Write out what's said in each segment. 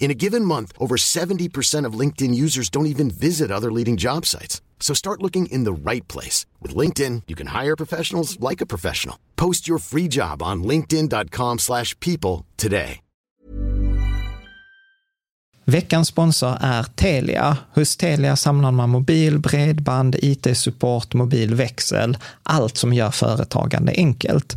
In a given month, over 70% of LinkedIn users don't even visit other leading job sites. So start looking in the right place. With LinkedIn, you can hire professionals like a professional. Post your free job on linkedin.com slash people today. Veckans sponsor är Telia. Hos Telia samlar man mobil, bredband, IT-support, mobilväxel, allt som gör företagande enkelt.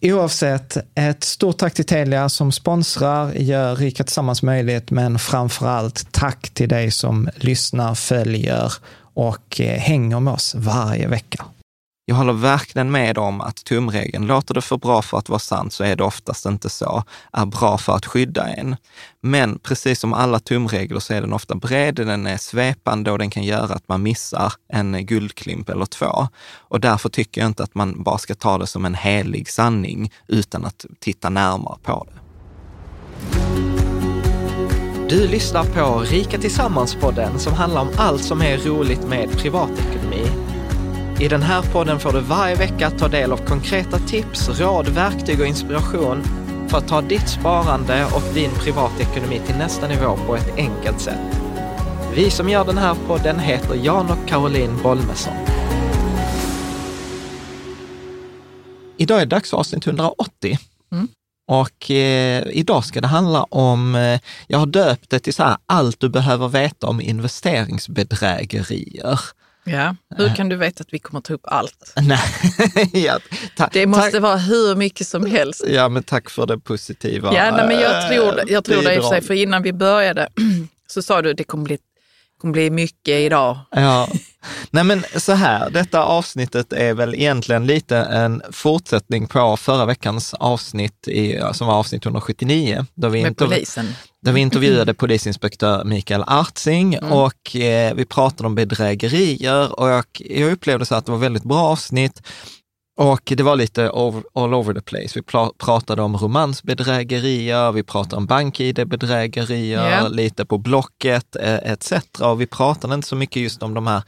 Oavsett, ett stort tack till Telia som sponsrar, gör Rika Tillsammans möjligt, men framför allt tack till dig som lyssnar, följer och eh, hänger med oss varje vecka. Jag håller verkligen med om att tumregeln, låter det för bra för att vara sant så är det oftast inte så, är bra för att skydda en. Men precis som alla tumregler så är den ofta bred, den är svepande och den kan göra att man missar en guldklimp eller två. Och därför tycker jag inte att man bara ska ta det som en helig sanning utan att titta närmare på det. Du lyssnar på Rika Tillsammans-podden som handlar om allt som är roligt med privatekonomi i den här podden får du varje vecka ta del av konkreta tips, råd, verktyg och inspiration för att ta ditt sparande och din privatekonomi till nästa nivå på ett enkelt sätt. Vi som gör den här podden heter Jan och Caroline Bolmesson. Idag är dags för avsnitt 180. Mm. Och eh, idag ska det handla om, eh, jag har döpt det till så här, allt du behöver veta om investeringsbedrägerier. Ja, hur kan du veta att vi kommer ta upp allt? Nej, ja, det måste vara hur mycket som helst. Ja, men tack för det positiva. Ja, nej, men jag tror, jag tror det i och för sig, för innan vi började så sa du att det kommer bli, kommer bli mycket idag. Ja, nej men så här, detta avsnittet är väl egentligen lite en fortsättning på förra veckans avsnitt, i, som var avsnitt 179. Då vi Med polisen. Där vi intervjuade polisinspektör Mikael Artsing mm. och eh, vi pratade om bedrägerier och jag, jag upplevde så att det var väldigt bra avsnitt. Och det var lite over, all over the place. Vi pratade om romansbedrägerier, vi pratade om bank-id-bedrägerier, yeah. lite på Blocket eh, etc. Och vi pratade inte så mycket just om de här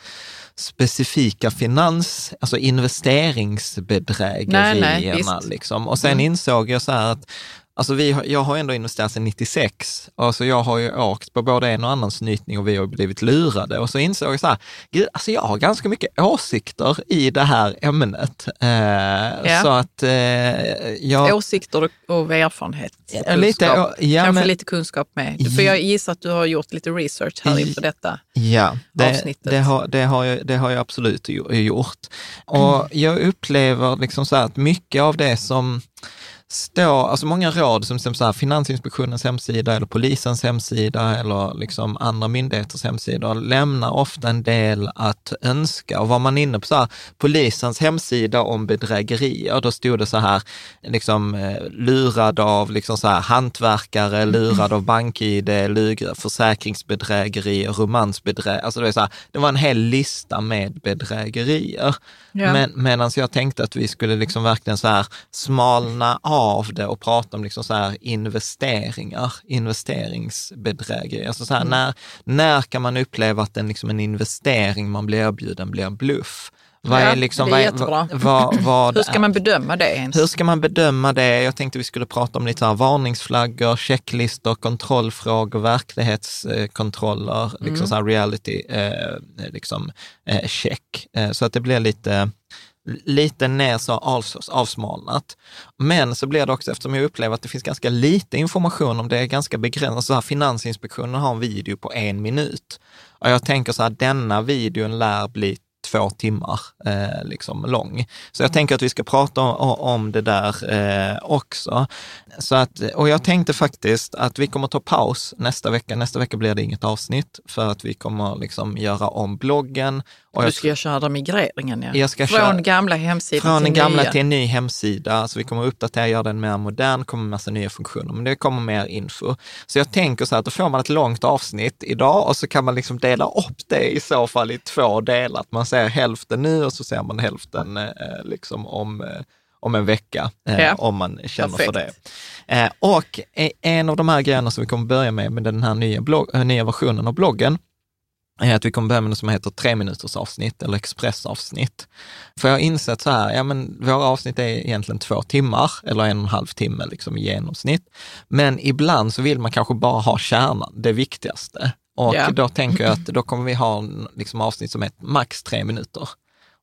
specifika finans, alltså investeringsbedrägerierna. Nej, nej, liksom. Och sen mm. insåg jag så här att Alltså vi, jag har ändå investerat sedan 96, alltså jag har ju åkt på både en och annan snytning och vi har blivit lurade. Och så insåg jag så här, gud, alltså jag har ganska mycket åsikter i det här ämnet. Eh, ja. Så att eh, jag... Åsikter och erfarenhet. Ja, lite, ja, Kanske men, lite kunskap med. För jag gissar att du har gjort lite research här inför detta ja, det, avsnittet. Det har, det, har jag, det har jag absolut gjort. Och mm. jag upplever liksom så att mycket av det som står, alltså många råd som så här, Finansinspektionens hemsida eller polisens hemsida eller liksom andra myndigheters hemsidor lämnar ofta en del att önska. Och var man inne på så här, polisens hemsida om bedrägerier, då stod det så här, liksom eh, lurad av liksom så här, hantverkare, lurad av bank-id, försäkringsbedrägerier, romansbedrägerier. Alltså det, var så här, det var en hel lista med bedrägerier. Ja. Men, medan jag tänkte att vi skulle liksom verkligen så här smalna av det och prata om liksom så här investeringar, investeringsbedrägeri. Alltså så här, mm. när, när kan man uppleva att en, liksom en investering man blir erbjuden blir en bluff? Vad är liksom, det är jättebra. Vad, vad hur ska man bedöma det ens? Hur ska man bedöma det? Jag tänkte vi skulle prata om lite här varningsflaggor, checklistor, kontrollfrågor, verklighetskontroller, mm. liksom så här reality eh, liksom, eh, check. Eh, så att det blir lite, lite ner så avsmalnat. Men så blir det också, eftersom jag upplever att det finns ganska lite information om det, är ganska begränsat. Så här, Finansinspektionen har en video på en minut. Och jag tänker så här, denna videon lär bli två timmar eh, liksom lång. Så jag tänker att vi ska prata om, om det där eh, också. Så att, och jag tänkte faktiskt att vi kommer ta paus nästa vecka. Nästa vecka blir det inget avsnitt för att vi kommer liksom göra om bloggen och du ska jag, köra migreringen, ja. Jag ska från köra, gamla hemsidan från till gamla nya. till en ny hemsida. Så vi kommer uppdatera, göra den mer modern, kommer massa nya funktioner, men det kommer mer info. Så jag tänker så här, då får man ett långt avsnitt idag och så kan man liksom dela upp det i så fall i två delar. Att man ser hälften nu och så ser man hälften eh, liksom om eh, om en vecka, eh, ja. om man känner Perfekt. för det. Eh, och en av de här grejerna som vi kommer börja med, med den här nya, blogg, nya versionen av bloggen, är att vi kommer börja med något som heter tre minuters avsnitt eller expressavsnitt. För jag har insett så här, ja men våra avsnitt är egentligen två timmar eller en och en halv timme liksom i genomsnitt. Men ibland så vill man kanske bara ha kärnan, det viktigaste. Och yeah. då tänker jag att då kommer vi ha liksom avsnitt som är max tre minuter.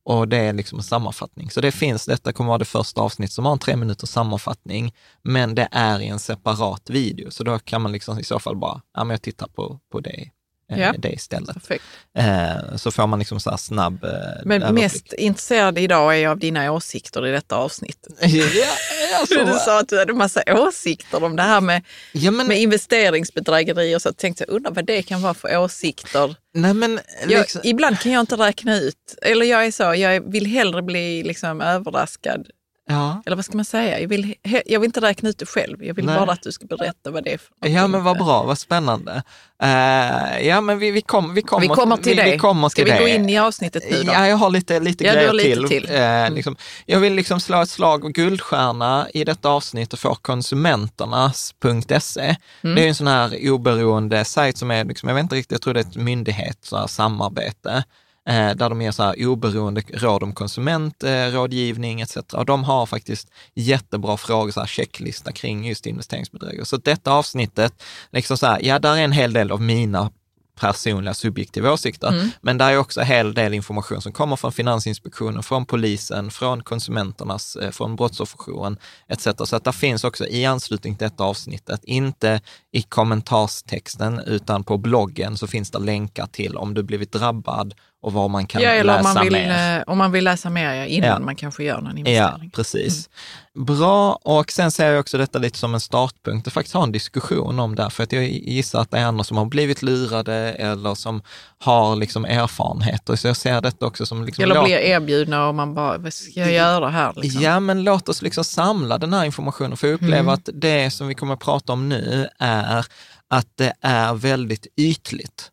Och det är liksom en sammanfattning. Så det finns, detta kommer vara det första avsnitt som har en tre minuters sammanfattning, men det är i en separat video. Så då kan man liksom i så fall bara, ja men jag tittar på, på det ja. det istället. Eh, så får man liksom så snabb eh, Men överblick. mest intresserad idag är jag av dina åsikter i detta avsnitt. ja, alltså. du sa att du hade massa åsikter om det här med, ja, men... med investeringsbedrägerier. Så jag tänkte jag undrar vad det kan vara för åsikter. Nej, men, liksom... jag, ibland kan jag inte räkna ut, eller jag är så, jag vill hellre bli liksom överraskad Ja. Eller vad ska man säga? Jag vill, jag vill inte räkna ut det själv. Jag vill Nej. bara att du ska berätta vad det är för Ja, men vad bra, vad spännande. Uh, ja, men vi, vi, kom, vi, kommer, vi kommer till vi, det. Vi kommer ska vi gå in i avsnittet nu då? Ja, jag har lite, lite ja, grejer lite till. till. Uh, liksom, jag vill liksom slå ett slag och guldstjärna i detta avsnitt få konsumenternas.se. Mm. Det är en sån här oberoende sajt som är, liksom, jag vet inte riktigt, jag tror det är ett myndighetssamarbete eh, där de ger så här oberoende råd om konsumentrådgivning eh, etc. Och de har faktiskt jättebra frågor, så här checklista kring just investeringsbedrägerier. Så detta avsnittet, liksom så här, ja, där är en hel del av mina personliga subjektiva åsikter. Mm. Men det är också en hel del information som kommer från Finansinspektionen, från polisen, från konsumenternas, eh, från brottsofferjouren etc. Så att det finns också i anslutning till detta avsnittet, inte i kommentarstexten utan på bloggen så finns det länkar till om du blivit drabbad och vad man kan ja, eller läsa om man vill, mer. Eh, om man vill läsa mer innan ja. man kanske gör någon investering. Ja, precis. Mm. Bra, och sen ser jag också detta lite som en startpunkt, att faktiskt ha en diskussion om det, för att jag gissar att det är andra som har blivit lurade eller som har liksom erfarenheter. Så jag ser detta också som... Liksom, eller blir erbjudna och man bara, vad ska jag göra här? Liksom? Ja, men låt oss liksom samla den här informationen, för jag upplever mm. att det som vi kommer att prata om nu är att det är väldigt ytligt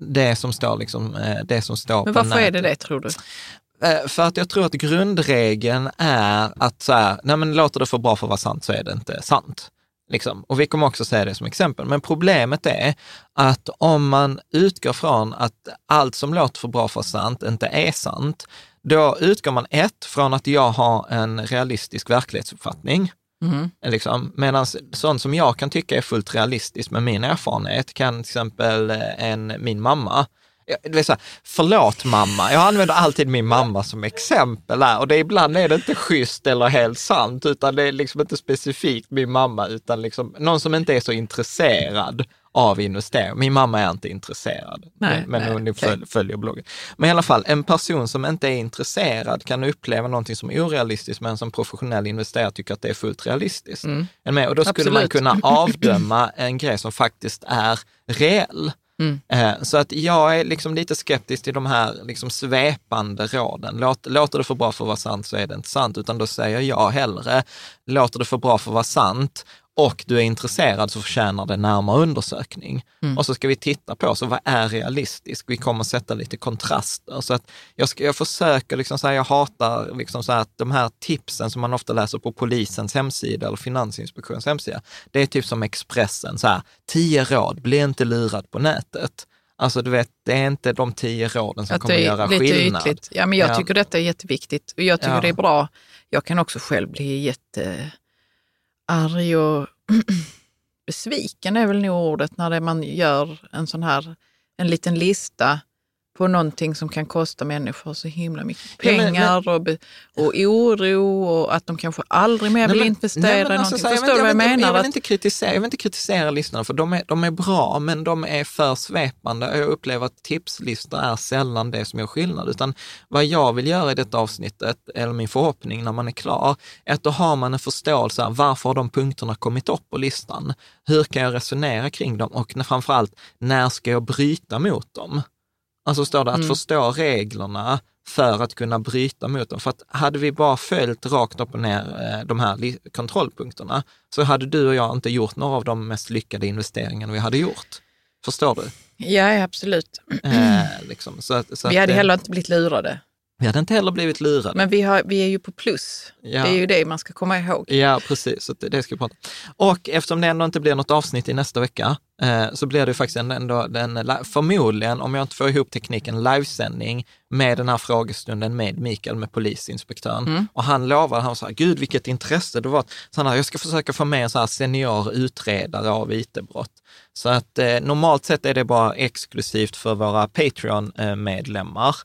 det som står, liksom, eh, det som står Men varför är det det tror du? Eh, för att jag tror att grundregeln är att så här, nej men låter det för bra för att vara sant så är det inte sant. Liksom. Och vi kommer också säga det som exempel. Men problemet är att om man utgår från att allt som låter för bra för sant inte är sant, då utgår man ett, från att jag har en realistisk verklighetsuppfattning. Mm. Liksom. Medan sånt som jag kan tycka är fullt realistiskt med min erfarenhet kan till exempel eh, en, min mamma, det vill säga, förlåt mamma, jag använder alltid min mamma som exempel här och det, ibland är det inte schysst eller helt sant, utan det är liksom inte specifikt min mamma, utan liksom någon som inte är så intresserad av investering. Min mamma är inte intresserad, nej, men nej, hon okay. följer bloggen. Men i alla fall, en person som inte är intresserad kan uppleva någonting som är orealistiskt, men som professionell investerare tycker att det är fullt realistiskt. Mm. Och då skulle Absolut. man kunna avdöma en grej som faktiskt är reell. Mm. Eh, så att jag är liksom lite skeptisk till de här liksom svepande råden. Låter, låter det för bra för att vara sant så är det inte sant, utan då säger jag hellre, låter det för bra för att vara sant och du är intresserad så förtjänar det närmare undersökning. Mm. Och så ska vi titta på, så vad är realistiskt? Vi kommer sätta lite kontraster. Så att jag, ska, jag försöker, liksom så här, jag hatar liksom så här, att de här tipsen som man ofta läser på polisens hemsida eller Finansinspektionens hemsida, det är typ som Expressen, så här, tio råd, bli inte lurad på nätet. Alltså du vet, det är inte de tio råden som att kommer göra skillnad. Ytligt. Ja, men jag tycker detta är jätteviktigt och jag tycker ja. det är bra. Jag kan också själv bli jätte arg och besviken är väl nog ordet när man gör en sån här, en liten lista på någonting som kan kosta människor så himla mycket pengar ja, men, men, och, och oro och att de kanske aldrig mer nej, vill investera nej, men, i alltså, någonting. Förstår du vad jag, menar? Jag vill, inte kritisera, jag vill inte kritisera lyssnarna för de är, de är bra, men de är för svepande. Jag upplever att tipslistor är sällan det som gör skillnad, utan vad jag vill göra i detta avsnittet, eller min förhoppning när man är klar, är att då har man en förståelse av varför har de punkterna kommit upp på listan? Hur kan jag resonera kring dem? Och framförallt, när ska jag bryta mot dem? Alltså står det att mm. förstå reglerna för att kunna bryta mot dem. För att hade vi bara följt rakt upp och ner eh, de här kontrollpunkterna så hade du och jag inte gjort några av de mest lyckade investeringarna vi hade gjort. Förstår du? Ja, absolut. Eh, liksom, så att, så vi hade det, heller inte blivit lurade. Vi hade inte heller blivit lurade. Men vi, har, vi är ju på plus. Ja. Det är ju det man ska komma ihåg. Ja, precis. Så det, det ska vi prata Och eftersom det ändå inte blir något avsnitt i nästa vecka, så blir det faktiskt ändå den, förmodligen, om jag inte får ihop tekniken, livesändning med den här frågestunden med Mikael, med polisinspektören. Mm. Och han lovade, han sa, gud vilket intresse det var. Så han jag ska försöka få med en så här senior utredare av it-brott. Så att eh, normalt sett är det bara exklusivt för våra Patreon-medlemmar.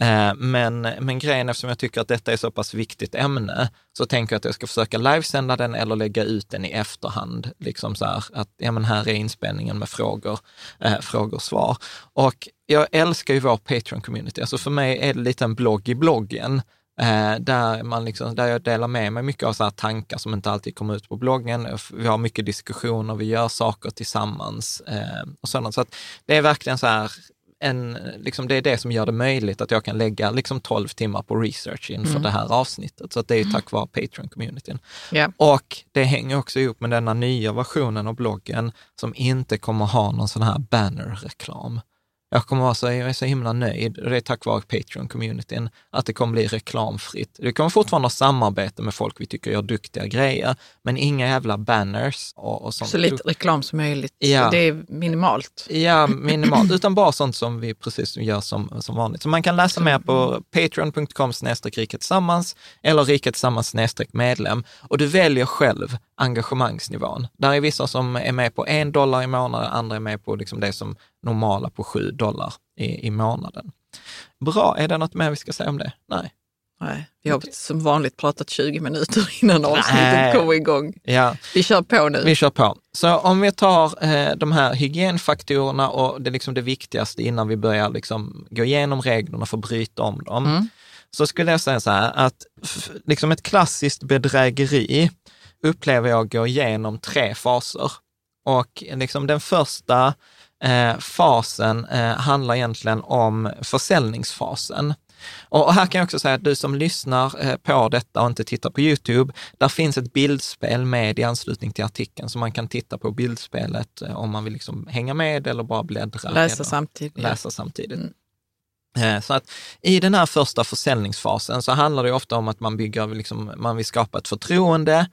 Eh, men, men grejen, eftersom jag tycker att detta är så pass viktigt ämne, så tänker jag att jag ska försöka livesända den eller lägga ut den i efterhand. Liksom så här, att ja, men här är inspelningen med frågor, eh, frågor och svar. Och jag älskar ju vår Patreon-community. Alltså för mig är det lite en blogg i bloggen. Eh, där, man liksom, där jag delar med mig mycket av så tankar som inte alltid kommer ut på bloggen. Vi har mycket diskussioner, vi gör saker tillsammans eh, och sådant. Så att det är verkligen så här, en, liksom det är det som gör det möjligt att jag kan lägga liksom 12 timmar på research inför mm. det här avsnittet. Så det är tack vare Patreon-communityn. Yeah. Och det hänger också ihop med denna nya versionen av bloggen som inte kommer ha någon sån här banner-reklam. Jag kommer vara så, jag är så himla nöjd, och det är tack vare Patreon-communityn, att det kommer bli reklamfritt. Det kommer fortfarande ha samarbete med folk vi tycker gör duktiga grejer, men inga jävla banners och, och sånt. Så lite reklam som möjligt. Ja. Det är minimalt. Ja, minimalt, utan bara sånt som vi precis gör som, som vanligt. Så man kan läsa mer på patreon.com riket tillsammans eller riket tillsammans medlem och du väljer själv engagemangsnivån. Där är vissa som är med på en dollar i månaden, andra är med på liksom det som normala på sju dollar i, i månaden. Bra, är det något mer vi ska säga om det? Nej. Nej, vi har som vanligt pratat 20 minuter innan avsnittet kommer igång. Ja. Vi kör på nu. Vi kör på. Så om vi tar eh, de här hygienfaktorerna och det, är liksom det viktigaste innan vi börjar liksom gå igenom reglerna för att bryta om dem, mm. så skulle jag säga så här att liksom ett klassiskt bedrägeri upplever jag går igenom tre faser. Och liksom den första eh, fasen eh, handlar egentligen om försäljningsfasen. Och här kan jag också säga att du som lyssnar eh, på detta och inte tittar på YouTube, där finns ett bildspel med i anslutning till artikeln, så man kan titta på bildspelet om man vill liksom hänga med eller bara bläddra. Läsa samtidigt. Läsa samtidigt. Mm. Så att i den här första försäljningsfasen så handlar det ofta om att man bygger, liksom, man vill skapa ett förtroende,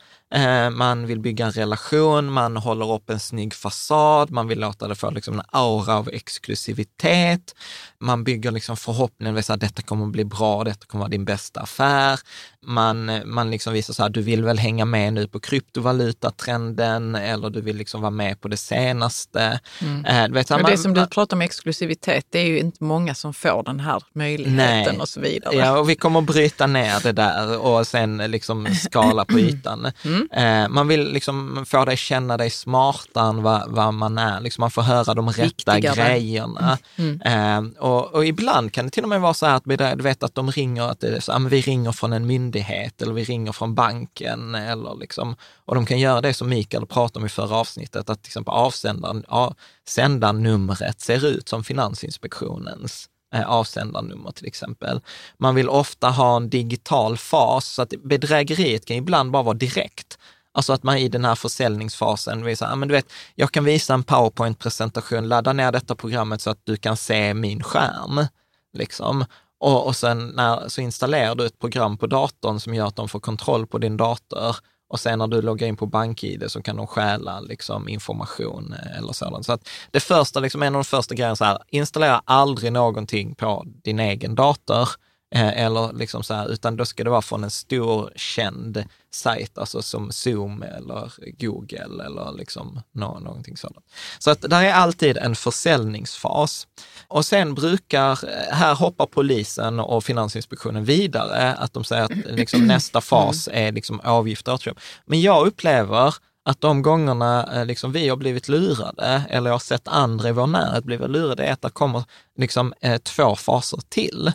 man vill bygga en relation, man håller upp en snygg fasad, man vill låta det få liksom en aura av exklusivitet. Man bygger liksom förhoppningen att detta kommer att bli bra, detta kommer att vara din bästa affär. Man, man liksom visar så här, du vill väl hänga med nu på kryptovalutatrenden eller du vill liksom vara med på det senaste. Mm. Eh, vet, man, det som du pratar om exklusivitet, det är ju inte många som får den här möjligheten nej. och så vidare. Ja, och vi kommer att bryta ner det där och sen liksom skala på ytan. Mm. Eh, man vill liksom få dig känna dig smartare än vad, vad man är. Liksom man får höra de rätta Viktigare. grejerna. Mm. Mm. Eh, och, och, ibland kan det till och med vara så här att du vet att de ringer, att det är så, vi ringer från en myndighet eller vi ringer från banken eller liksom, och de kan göra det som Mikael pratade om i förra avsnittet, att till exempel avsändaren, avsändarnumret ser ut som Finansinspektionens Eh, avsändarnummer till exempel. Man vill ofta ha en digital fas, så att bedrägeriet kan ibland bara vara direkt. Alltså att man i den här försäljningsfasen visar, ja men du vet, jag kan visa en powerpoint-presentation, ladda ner detta programmet så att du kan se min skärm. Liksom. Och, och sen när, så installerar du ett program på datorn som gör att de får kontroll på din dator och sen när du loggar in på BankID så kan de stjäla liksom, information eh, eller sådant. Så att det första, liksom, en av de första grejerna, så här, installera aldrig någonting på din egen dator. Eh, eller liksom så här, utan då ska det vara från en stor känd sajt, alltså som Zoom eller Google eller liksom nå, någonting sådant. Så att där är alltid en försäljningsfas. Och sen brukar, här hoppar polisen och Finansinspektionen vidare, att de säger att liksom nästa fas är liksom avgifter och återköp. Men jag upplever att de gångerna eh, liksom vi har blivit lurade, eller jag har sett andra i vår närhet blivit lurade, är att det kommer liksom, eh, två faser till.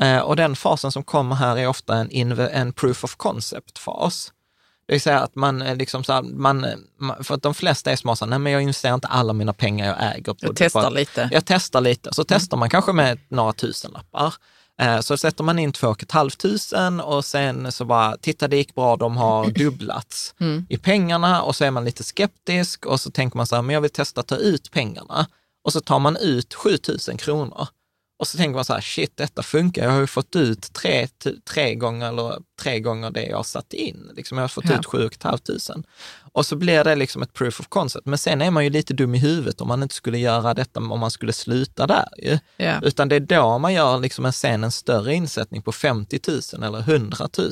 Eh, och den fasen som kommer här är ofta en, en proof of concept-fas. Det vill säga att man liksom så här, man, för att de flesta är små, så här, nej men jag investerar inte alla mina pengar jag äger. På, jag testar lite. Jag testar lite. Så mm. testar man kanske med några tusenlappar. Eh, så sätter man in två och ett halvt tusen och sen så bara, titta det gick bra, de har dubblats mm. i pengarna och så är man lite skeptisk och så tänker man så här, men jag vill testa att ta ut pengarna. Och så tar man ut 7000 kronor och så tänker man så här, shit, detta funkar. Jag har ju fått ut tre, tre, gånger, eller tre gånger det jag har satt in. Liksom jag har fått ja. ut sju och ett halvt tusen. Och så blir det liksom ett proof of concept. Men sen är man ju lite dum i huvudet om man inte skulle göra detta, om man skulle sluta där ju. Ja. Utan det är då man gör liksom en, sen en större insättning på 50 000 eller 100 000.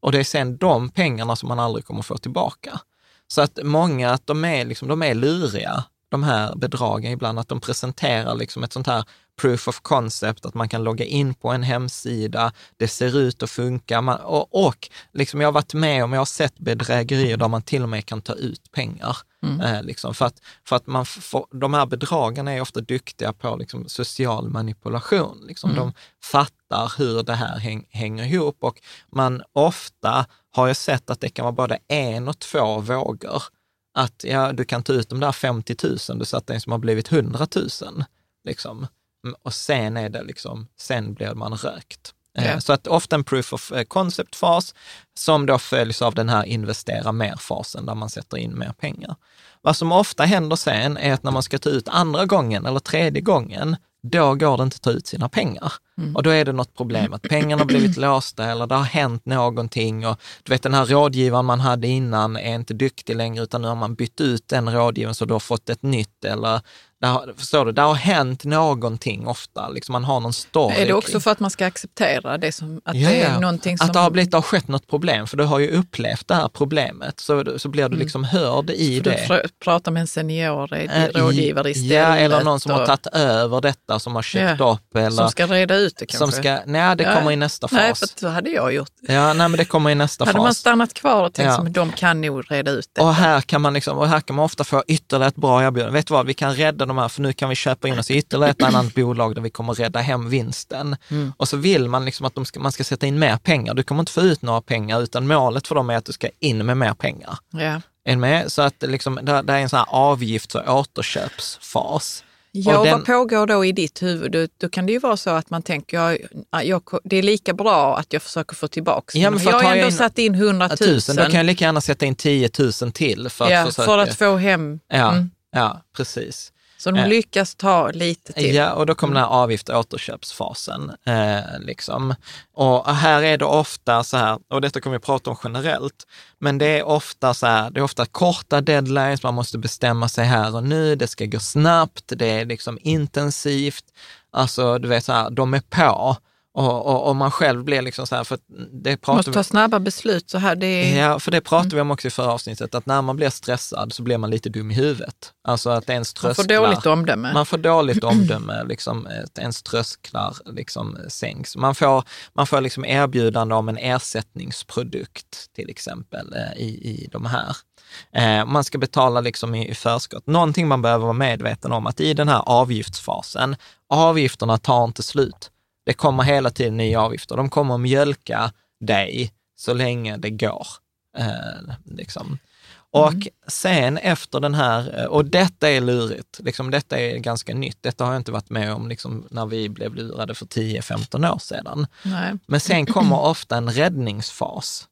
Och det är sen de pengarna som man aldrig kommer få tillbaka. Så att många, att de är, liksom, de är luriga, de här bedragen ibland, att de presenterar liksom ett sånt här proof of concept, att man kan logga in på en hemsida, det ser ut att funka. Man, och, och liksom jag har varit med om, jag har sett bedrägerier där man till och med kan ta ut pengar. Mm. Eh, liksom, för att, för att man får, de här bedragarna är ofta duktiga på liksom, social manipulation. Liksom. Mm. De fattar hur det här häng, hänger ihop och man ofta har jag sett att det kan vara både en och två vågor. Att ja, du kan ta ut de där 50 000, du satte en som har blivit 100 000. Liksom. Mm, och sen är det liksom, sen blir man rökt. Yeah. Så att ofta en proof of eh, concept-fas som då följs av den här investera mer-fasen där man sätter in mer pengar. Vad som ofta händer sen är att när man ska ta ut andra gången eller tredje gången, då går det inte att ta ut sina pengar. Mm. Och då är det något problem, att pengarna har blivit låsta eller det har hänt någonting. Och du vet den här rådgivaren man hade innan är inte duktig längre, utan nu har man bytt ut den rådgivaren så du har fått ett nytt. Eller där, förstår du, det har hänt någonting ofta, liksom man har någon story. Är det också för att man ska acceptera det som, att ja, det är någonting som... Att det har, blivit, det har skett något problem, för du har ju upplevt det här problemet, så, så blir du mm. liksom hörd i så det. Du pratar med en senior äh, rådgivare istället. Ja, eller någon som och... har tagit över detta, som har köpt ja, upp. Eller, som ska reda ut det kanske? Som ska, nej, det kommer i nästa fas. Nej, för så hade jag gjort. Ja, nej, men det kommer i nästa hade fas. Hade man stannat kvar och tänkt ja. att de kan nog reda ut det. Och här kan man liksom, och här kan man ofta få ytterligare ett bra erbjudande. Vet du vad, vi kan rädda de här, för nu kan vi köpa köpa in oss i ytterligare ett annat bolag där vi kommer rädda hem vinsten. Mm. Och så vill man liksom att ska, man ska sätta in mer pengar. Du kommer inte få ut några pengar, utan målet för dem är att du ska in med mer pengar. Ja. Är med? Så att liksom, det, det är en sån här avgifts och återköpsfas. Ja, och den... vad pågår då i ditt huvud? Då, då, kan det ju vara så att man tänker, jag, jag, det är lika bra att jag försöker få tillbaka ja, men för Jag har ändå in, satt in 100 000. Tusen, då kan jag lika gärna sätta in 10 000 till för att ja, försöka. För att få hem. Ja, mm. ja precis. Så de eh, lyckas ta lite till? Ja, och då kommer den här avgift och återköpsfasen. Eh, liksom. Och här är det ofta så här, och detta kommer vi prata om generellt, men det är ofta så här, det är ofta korta deadlines, man måste bestämma sig här och nu, det ska gå snabbt, det är liksom intensivt. Alltså, du vet så här, de är på. Och, och, och, man själv blir liksom så här, för det pratar Måste ta snabba beslut så här. Det är... Ja, för det pratade mm. vi om också i förra avsnittet, att när man blir stressad så blir man lite dum i huvudet. Alltså att ens trösklar... Man får dåligt omdöme. Man får dåligt omdöme, liksom, ens trösklar liksom sänks. Man får, man får liksom erbjudande om en ersättningsprodukt till exempel eh, i, i de här. Eh, man ska betala liksom i, i förskott. Någonting man behöver vara medveten om, att i den här avgiftsfasen, avgifterna tar inte slut det kommer hela tiden nya avgifter. De kommer att mjölka dig så länge det går. Eh, liksom. Och mm. sen efter den här, och detta är lurigt, liksom, detta är ganska nytt. Detta har jag inte varit med om liksom, när vi blev lurade för 10-15 år sedan. Nej. Men sen kommer ofta en räddningsfas.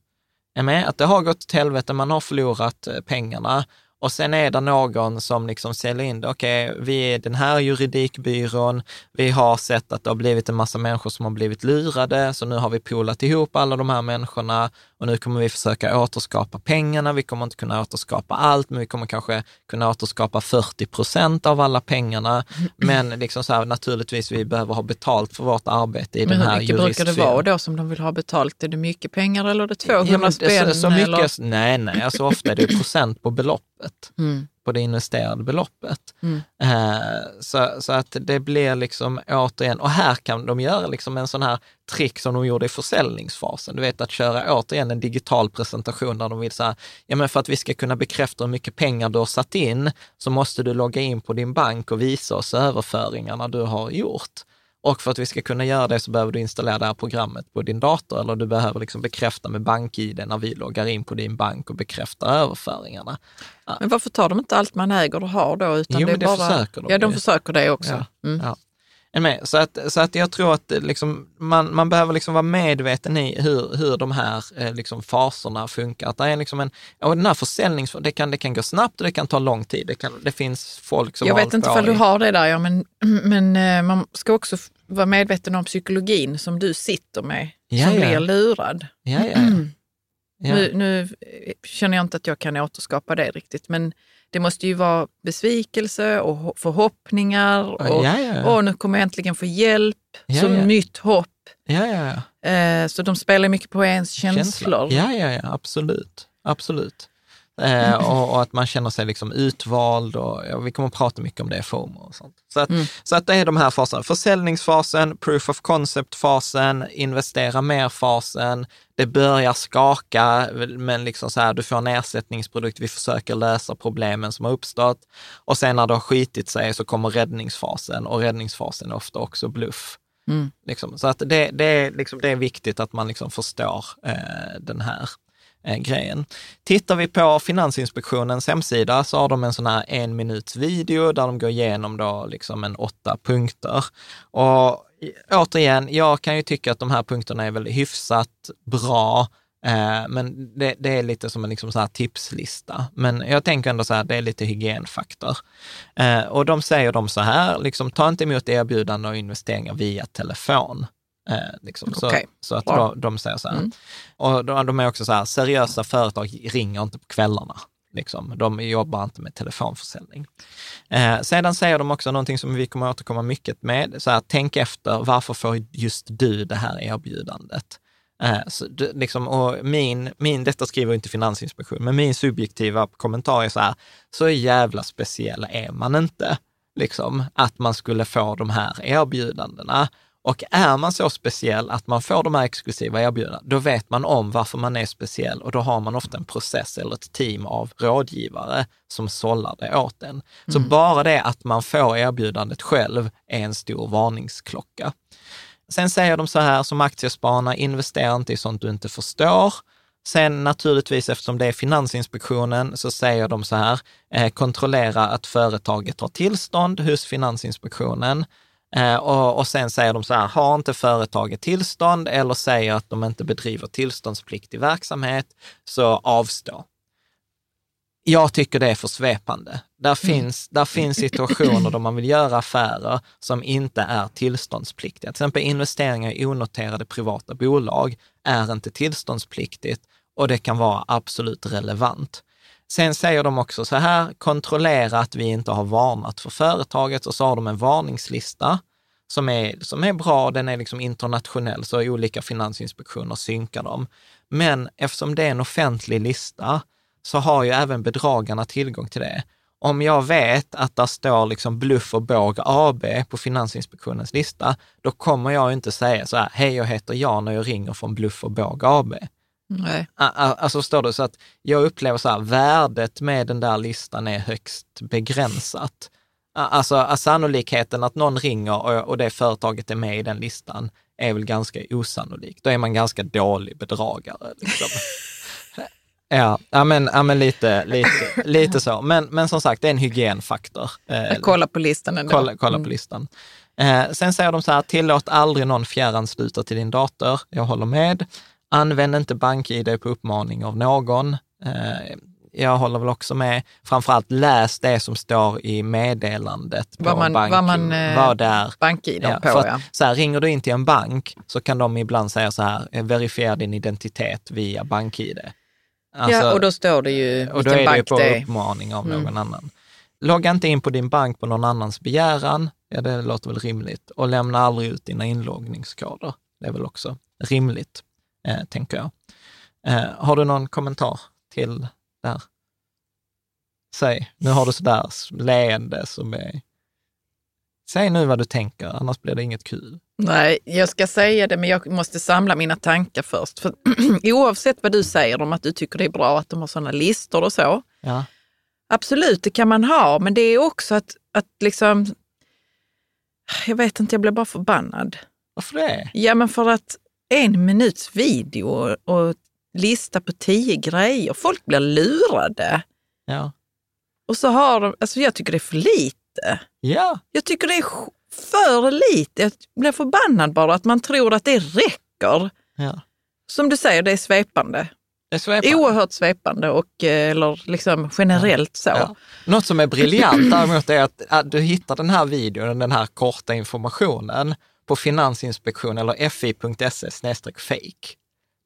Med? Att det har gått till helvete, man har förlorat eh, pengarna och sen är det någon som liksom säljer in det. Okej, okay, vi är den här juridikbyrån. Vi har sett att det har blivit en massa människor som har blivit lurade, så nu har vi polat ihop alla de här människorna och nu kommer vi försöka återskapa pengarna. Vi kommer inte kunna återskapa allt, men vi kommer kanske kunna återskapa 40 procent av alla pengarna. Men liksom så här, naturligtvis, vi behöver ha betalt för vårt arbete i men den här juristsfären. hur mycket brukar det vara då som de vill ha betalt? Är det mycket pengar eller är det 200 ja, spänn? Så, så mycket, nej, nej, alltså ofta är det procent på beloppet. Mm på det investerade beloppet. Mm. Eh, så, så att det blir liksom återigen, och här kan de göra liksom en sån här trick som de gjorde i försäljningsfasen. Du vet att köra återigen en digital presentation där de vill säga, ja men för att vi ska kunna bekräfta hur mycket pengar du har satt in så måste du logga in på din bank och visa oss överföringarna du har gjort. Och för att vi ska kunna göra det så behöver du installera det här programmet på din dator eller du behöver liksom bekräfta med bank-id när vi loggar in på din bank och bekräftar överföringarna. Men varför tar de inte allt man äger och har då? Utan jo, det, men det bara... försöker de. Ja, de försöker det också. Ja, mm. ja. Med. Så, att, så att jag tror att liksom, man, man behöver liksom vara medveten i hur, hur de här eh, liksom faserna funkar. Att det är liksom en, och den här försäljnings... Det kan, det kan gå snabbt och det kan ta lång tid. Det, kan, det finns folk som Jag vet inte om du har det där, ja, men, men eh, man ska också vara medveten om psykologin som du sitter med, ja, som ja. blir lurad. Ja, ja, ja. Nu, nu, känner jag inte att jag kan återskapa det riktigt, men det måste ju vara besvikelse och förhoppningar och, ja, ja, ja. och nu kommer jag äntligen få hjälp, ja, som nytt hopp. Eh, så de spelar mycket på ens känslor. känslor. Ja, ja, ja, absolut. absolut. Eh, och, och, att man känner sig liksom utvald och ja, vi kommer att prata mycket om det, FOMO och sånt. Så att, mm. så att det är de här faserna. Försäljningsfasen, proof of concept-fasen, investera mer-fasen, det börjar skaka, men liksom så här, du får en ersättningsprodukt, vi försöker lösa problemen som har uppstått. Och sen när det har skitit sig så kommer räddningsfasen och räddningsfasen är ofta också bluff. Mm. Liksom. Så att det, det, är, liksom, det är viktigt att man liksom förstår eh, den här Eh, grejen. Tittar vi på Finansinspektionens hemsida så har de en sån här en minuts video där de går igenom då liksom en åtta punkter. Och återigen, jag kan ju tycka att de här punkterna är väl hyfsat bra, eh, men det, det, är lite som en liksom så här tipslista. Men jag tänker ändå så här, det är lite hygienfaktor. Eh, och de säger de så här, liksom, ta inte emot erbjudanden och investeringar via telefon. Eh, liksom. okay. så, så, att de, de säger så här. Mm. Och de, de, är också så här, seriösa företag ringer inte på kvällarna. Liksom. De jobbar inte med telefonförsäljning. Eh, sedan säger de också någonting som vi kommer återkomma mycket med. Så här, tänk efter, varför får just du det här erbjudandet? Eh, så, liksom, och min, min, detta skriver inte Finansinspektionen, men min subjektiva kommentar är så här, så jävla speciell är man inte, liksom, att man skulle få de här erbjudandena. Och är man så speciell att man får de här exklusiva erbjudandena, då vet man om varför man är speciell och då har man ofta en process eller ett team av rådgivare som sållar det åt en. Så mm. bara det att man får erbjudandet själv är en stor varningsklocka. Sen säger de så här som aktiespararna, investera inte i sånt du inte förstår. Sen naturligtvis, eftersom det är Finansinspektionen, så säger de så här, eh, kontrollera att företaget har tillstånd hos Finansinspektionen. Eh, och, och sen säger de så här, har inte företaget tillstånd eller säger att de inte bedriver tillståndspliktig verksamhet, så avstå. jag tycker det är för svepande. Där finns, där finns situationer då man vill göra affärer som inte är tillståndspliktiga. Till exempel investeringar i onoterade privata bolag är inte tillståndspliktigt och det kan vara absolut relevant. Sen säger de också så här, kontrollera att vi inte har varnat för företaget och så har de en varningslista som är, som är bra, den är liksom internationell, så olika finansinspektioner synkar dem. Men eftersom det är en offentlig lista så har ju även bedragarna tillgång till det. Om jag vet att där står liksom Bluff och båg AB på Finansinspektionens lista, då kommer jag inte säga så här, hej jag heter Jan och jag ringer från Bluff och båg AB. Nej. Alltså står det så att jag upplever så här, värdet med den där listan är högst begränsat. Alltså sannolikheten att någon ringer och, och det företaget är med i den listan är väl ganska osannolikt. Då är man ganska dålig bedragare. Liksom. Ja, ja, men, ja, men lite, lite, lite så. Men, men som sagt, det är en hygienfaktor. Eh, kolla på listan ändå. Kolla, kolla på mm. listan. Eh, sen säger de så här, tillåt aldrig någon fjärransluta till din dator. Jag håller med. Använd inte BankID på uppmaning av någon. Eh, jag håller väl också med. Framförallt läs det som står i meddelandet vad på man, bank, vad man eh, vad där. BankID ja, på. Att, ja. så här, ringer du in till en bank så kan de ibland säga så här, eh, verifiera din identitet via BankID. Alltså, ja, och då står det ju Och då är det på det uppmaning av någon mm. annan. Logga inte in på din bank på någon annans begäran. Ja, det låter väl rimligt. Och lämna aldrig ut dina inloggningskoder. Det är väl också rimligt, eh, tänker jag. Eh, har du någon kommentar till det här? Säg, nu har du sådär leende som är... Säg nu vad du tänker, annars blir det inget kul. Nej, jag ska säga det, men jag måste samla mina tankar först. För oavsett vad du säger om att du tycker det är bra att de har sådana listor och så. Ja. Absolut, det kan man ha, men det är också att, att liksom... Jag vet inte, jag blir bara förbannad. Varför det? Ja, men för att en minuts video och lista på tio grejer. Folk blir lurade. Ja. Och så har de, alltså jag tycker det är för lite. Ja. Jag tycker det är för lite. Jag blir förbannad bara att man tror att det räcker. Ja. Som du säger, det är svepande. Det är svepande. Oerhört svepande och eh, eller liksom generellt så. Ja. Något som är briljant däremot är att, att du hittar den här videon, den här korta informationen på Finansinspektion eller fi.se fake.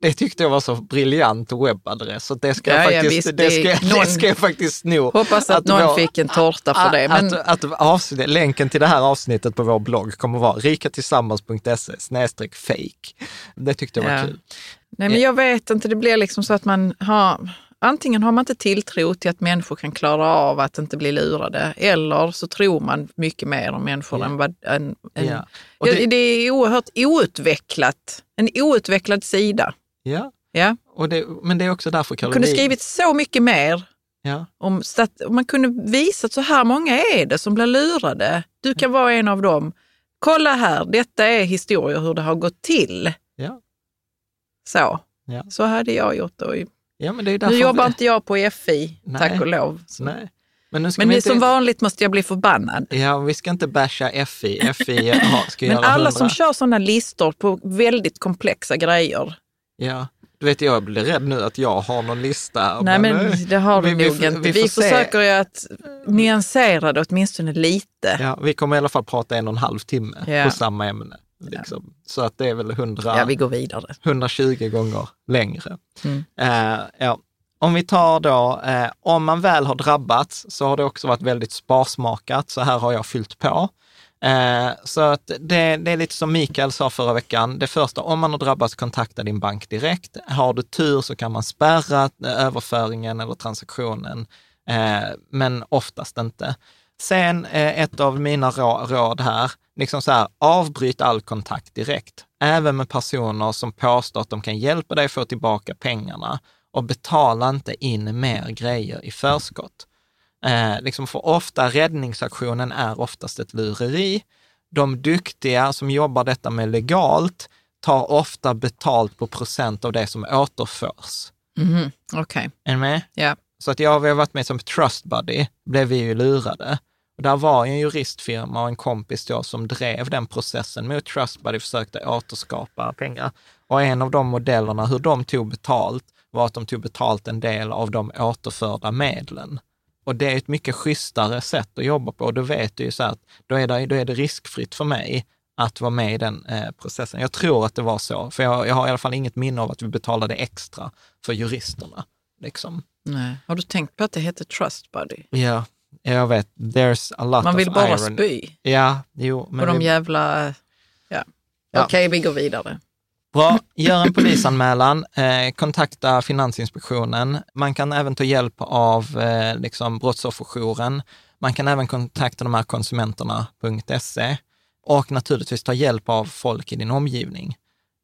Det tyckte jag var så briljant webbadress, så det ska, ja, jag, faktiskt, ja, det, ska, någon, det ska jag faktiskt sno. Hoppas att, att någon vår, fick en tårta för det. Men... Att, att avsnitt, länken till det här avsnittet på vår blogg kommer vara rikatillsammans.se fake. Det tyckte jag var ja. kul. Nej, men jag vet inte, det blir liksom så att man har Antingen har man inte tilltro till att människor kan klara av att inte bli lurade eller så tror man mycket mer om människor ja. än vad... En, en, ja. det, det är oerhört outvecklat, en outvecklad sida. Ja, ja. Och det, men det är också därför Caroline... Man kunde skrivit så mycket mer. Ja. Om stat, man kunde visat så här många är det som blir lurade. Du kan vara en av dem. Kolla här, detta är historier hur det har gått till. Ja. Så. Ja. Så hade jag gjort. Och ja, men det är nu jobbar inte jag på FI, Nej. tack och lov. Nej. Men, men inte... som vanligt måste jag bli förbannad. Ja, vi ska inte basha FI. FI ska Men alla 100... som kör sådana listor på väldigt komplexa grejer, Ja, du vet jag blir rädd nu att jag har någon lista. Nej men, men det har du vi, nog vi, inte. Vi, vi försöker ju att nyansera det åtminstone lite. Ja, vi kommer i alla fall prata en och en halv timme ja. på samma ämne. Liksom. Ja. Så att det är väl 100, ja, vi går vidare. 120 gånger längre. Mm. Uh, ja. Om vi tar då, eh, om man väl har drabbats så har det också varit väldigt sparsmakat, så här har jag fyllt på. Eh, så att det, det, är lite som Mikael sa förra veckan. Det första, om man har drabbats, kontakta din bank direkt. Har du tur så kan man spärra eh, överföringen eller transaktionen, eh, men oftast inte. Sen ett av mina råd här, liksom så här, avbryt all kontakt direkt. Även med personer som påstår att de kan hjälpa dig få tillbaka pengarna och betala inte in mer grejer i förskott. Eh, liksom för ofta, räddningsaktionen är oftast ett lureri. De duktiga som jobbar detta med legalt tar ofta betalt på procent av det som återförs. Mm, Okej. Okay. Är ni med? Ja. Så att jag har varit med som trust buddy, blev vi ju lurade. Och där var en juristfirma och en kompis då som drev den processen mot Trustbuddy, försökte återskapa pengar. Och en av de modellerna, hur de tog betalt, var att de tog betalt en del av de återförda medlen. Och det är ett mycket schysstare sätt att jobba på. Och då vet du ju så att då är det, då är det riskfritt för mig att vara med i den eh, processen. Jag tror att det var så, för jag, jag har i alla fall inget minne av att vi betalade extra för juristerna. Liksom. Nej. Har du tänkt på att det heter Trust Buddy? Ja, jag vet. There's a lot Man vill of bara iron. spy Ja, jo. på de vi- jävla... Ja. Ja. Okej, vi går vidare. Bra, gör en polisanmälan, eh, kontakta Finansinspektionen. Man kan även ta hjälp av eh, liksom brottsofferjouren. Man kan även kontakta de här konsumenterna.se och naturligtvis ta hjälp av folk i din omgivning.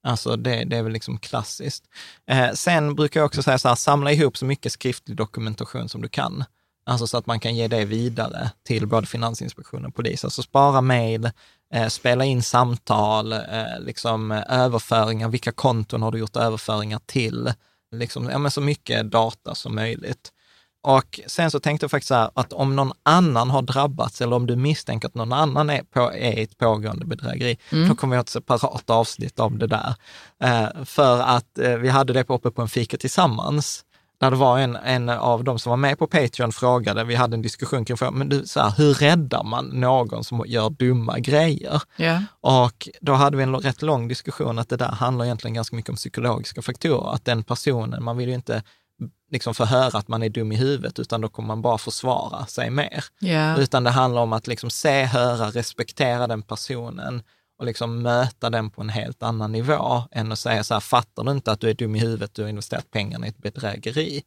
Alltså det, det är väl liksom klassiskt. Eh, sen brukar jag också säga så här, samla ihop så mycket skriftlig dokumentation som du kan. Alltså så att man kan ge det vidare till både Finansinspektionen och polis. Alltså spara mejl, eh, spela in samtal, eh, liksom eh, överföringar, vilka konton har du gjort överföringar till? Liksom, ja, men så mycket data som möjligt. Och sen så tänkte jag faktiskt så här, att om någon annan har drabbats eller om du misstänker att någon annan är, på, är ett pågående bedrägeri, då kommer vi ha ett separat avsnitt om det där. Eh, för att eh, vi hade det på uppe på en fika tillsammans, där det var en, en av de som var med på Patreon frågade, vi hade en diskussion kring frågan, men du, så här, hur räddar man någon som gör dumma grejer? Ja. Och då hade vi en rätt lång diskussion att det där handlar egentligen ganska mycket om psykologiska faktorer. Att den personen, man vill ju inte liksom få höra att man är dum i huvudet, utan då kommer man bara försvara sig mer. Ja. Utan det handlar om att liksom se, höra, respektera den personen och liksom möta den på en helt annan nivå än att säga så här, fattar du inte att du är dum i huvudet, du har investerat pengarna i ett bedrägeri.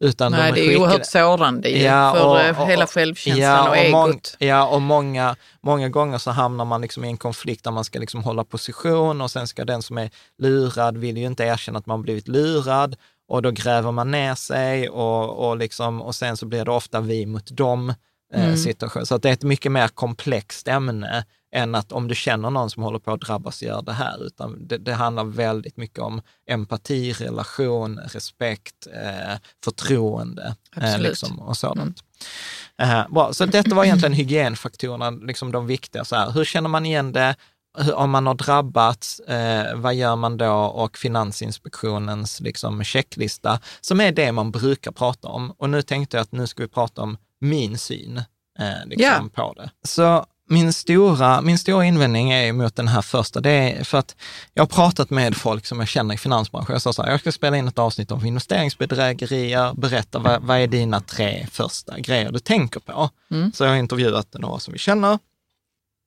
Utan Nej, de det är skickade- oerhört sårande ju, Ja, för och- eh, och- hela och- självkänslan och, mång- egot. ja, och många, många gånger så hamnar man liksom i en konflikt där man ska liksom hålla position och sen ska den som är lurad vill ju inte erkänna att man blivit lurad och då gräver man ner sig och, och, liksom, och sen så blir det ofta vi mot dem eh, situation. Så det är ett mycket mer komplext ämne än att om du känner någon som håller på att drabbas, gör det här. Utan det, det handlar väldigt mycket om empati, relation, respekt, eh, förtroende eh, liksom, och sådant. Eh, bra, så detta var egentligen hygienfaktorerna, liksom de viktiga. Så här, hur känner man igen det? Hur, om man har drabbats, eh, vad gör man då? Och Finansinspektionens liksom, checklista, som är det man brukar prata om. Och nu tänkte jag att nu ska vi prata om min syn eh, liksom, på det. Så min stora, min stora invändning är mot den här första, det är för att jag har pratat med folk som jag känner i finansbranschen. Jag sa så här, jag ska spela in ett avsnitt om investeringsbedrägerier, berätta vad, vad är dina tre första grejer du tänker på? Så jag har intervjuat några som vi känner.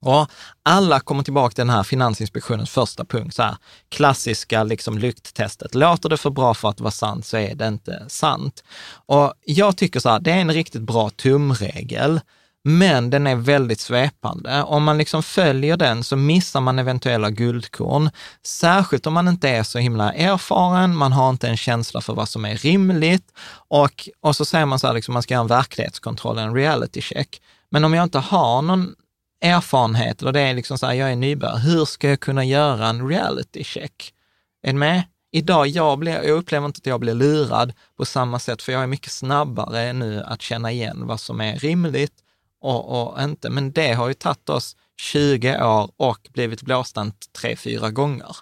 Och alla kommer tillbaka till den här Finansinspektionens första punkt, så här, klassiska liksom lykttestet. Låter det för bra för att vara sant så är det inte sant. Och jag tycker så här, det är en riktigt bra tumregel, men den är väldigt svepande. Om man liksom följer den så missar man eventuella guldkorn, särskilt om man inte är så himla erfaren, man har inte en känsla för vad som är rimligt och, och så säger man så här, liksom, man ska göra en verklighetskontroll, en reality check. Men om jag inte har någon erfarenhet, eller det är liksom så här, jag är nybörjare, hur ska jag kunna göra en reality check? Är ni med? Idag, jag, blir, jag upplever inte att jag blir lurad på samma sätt, för jag är mycket snabbare nu att känna igen vad som är rimligt och, och inte. Men det har ju tagit oss 20 år och blivit blåstant tre, fyra gånger.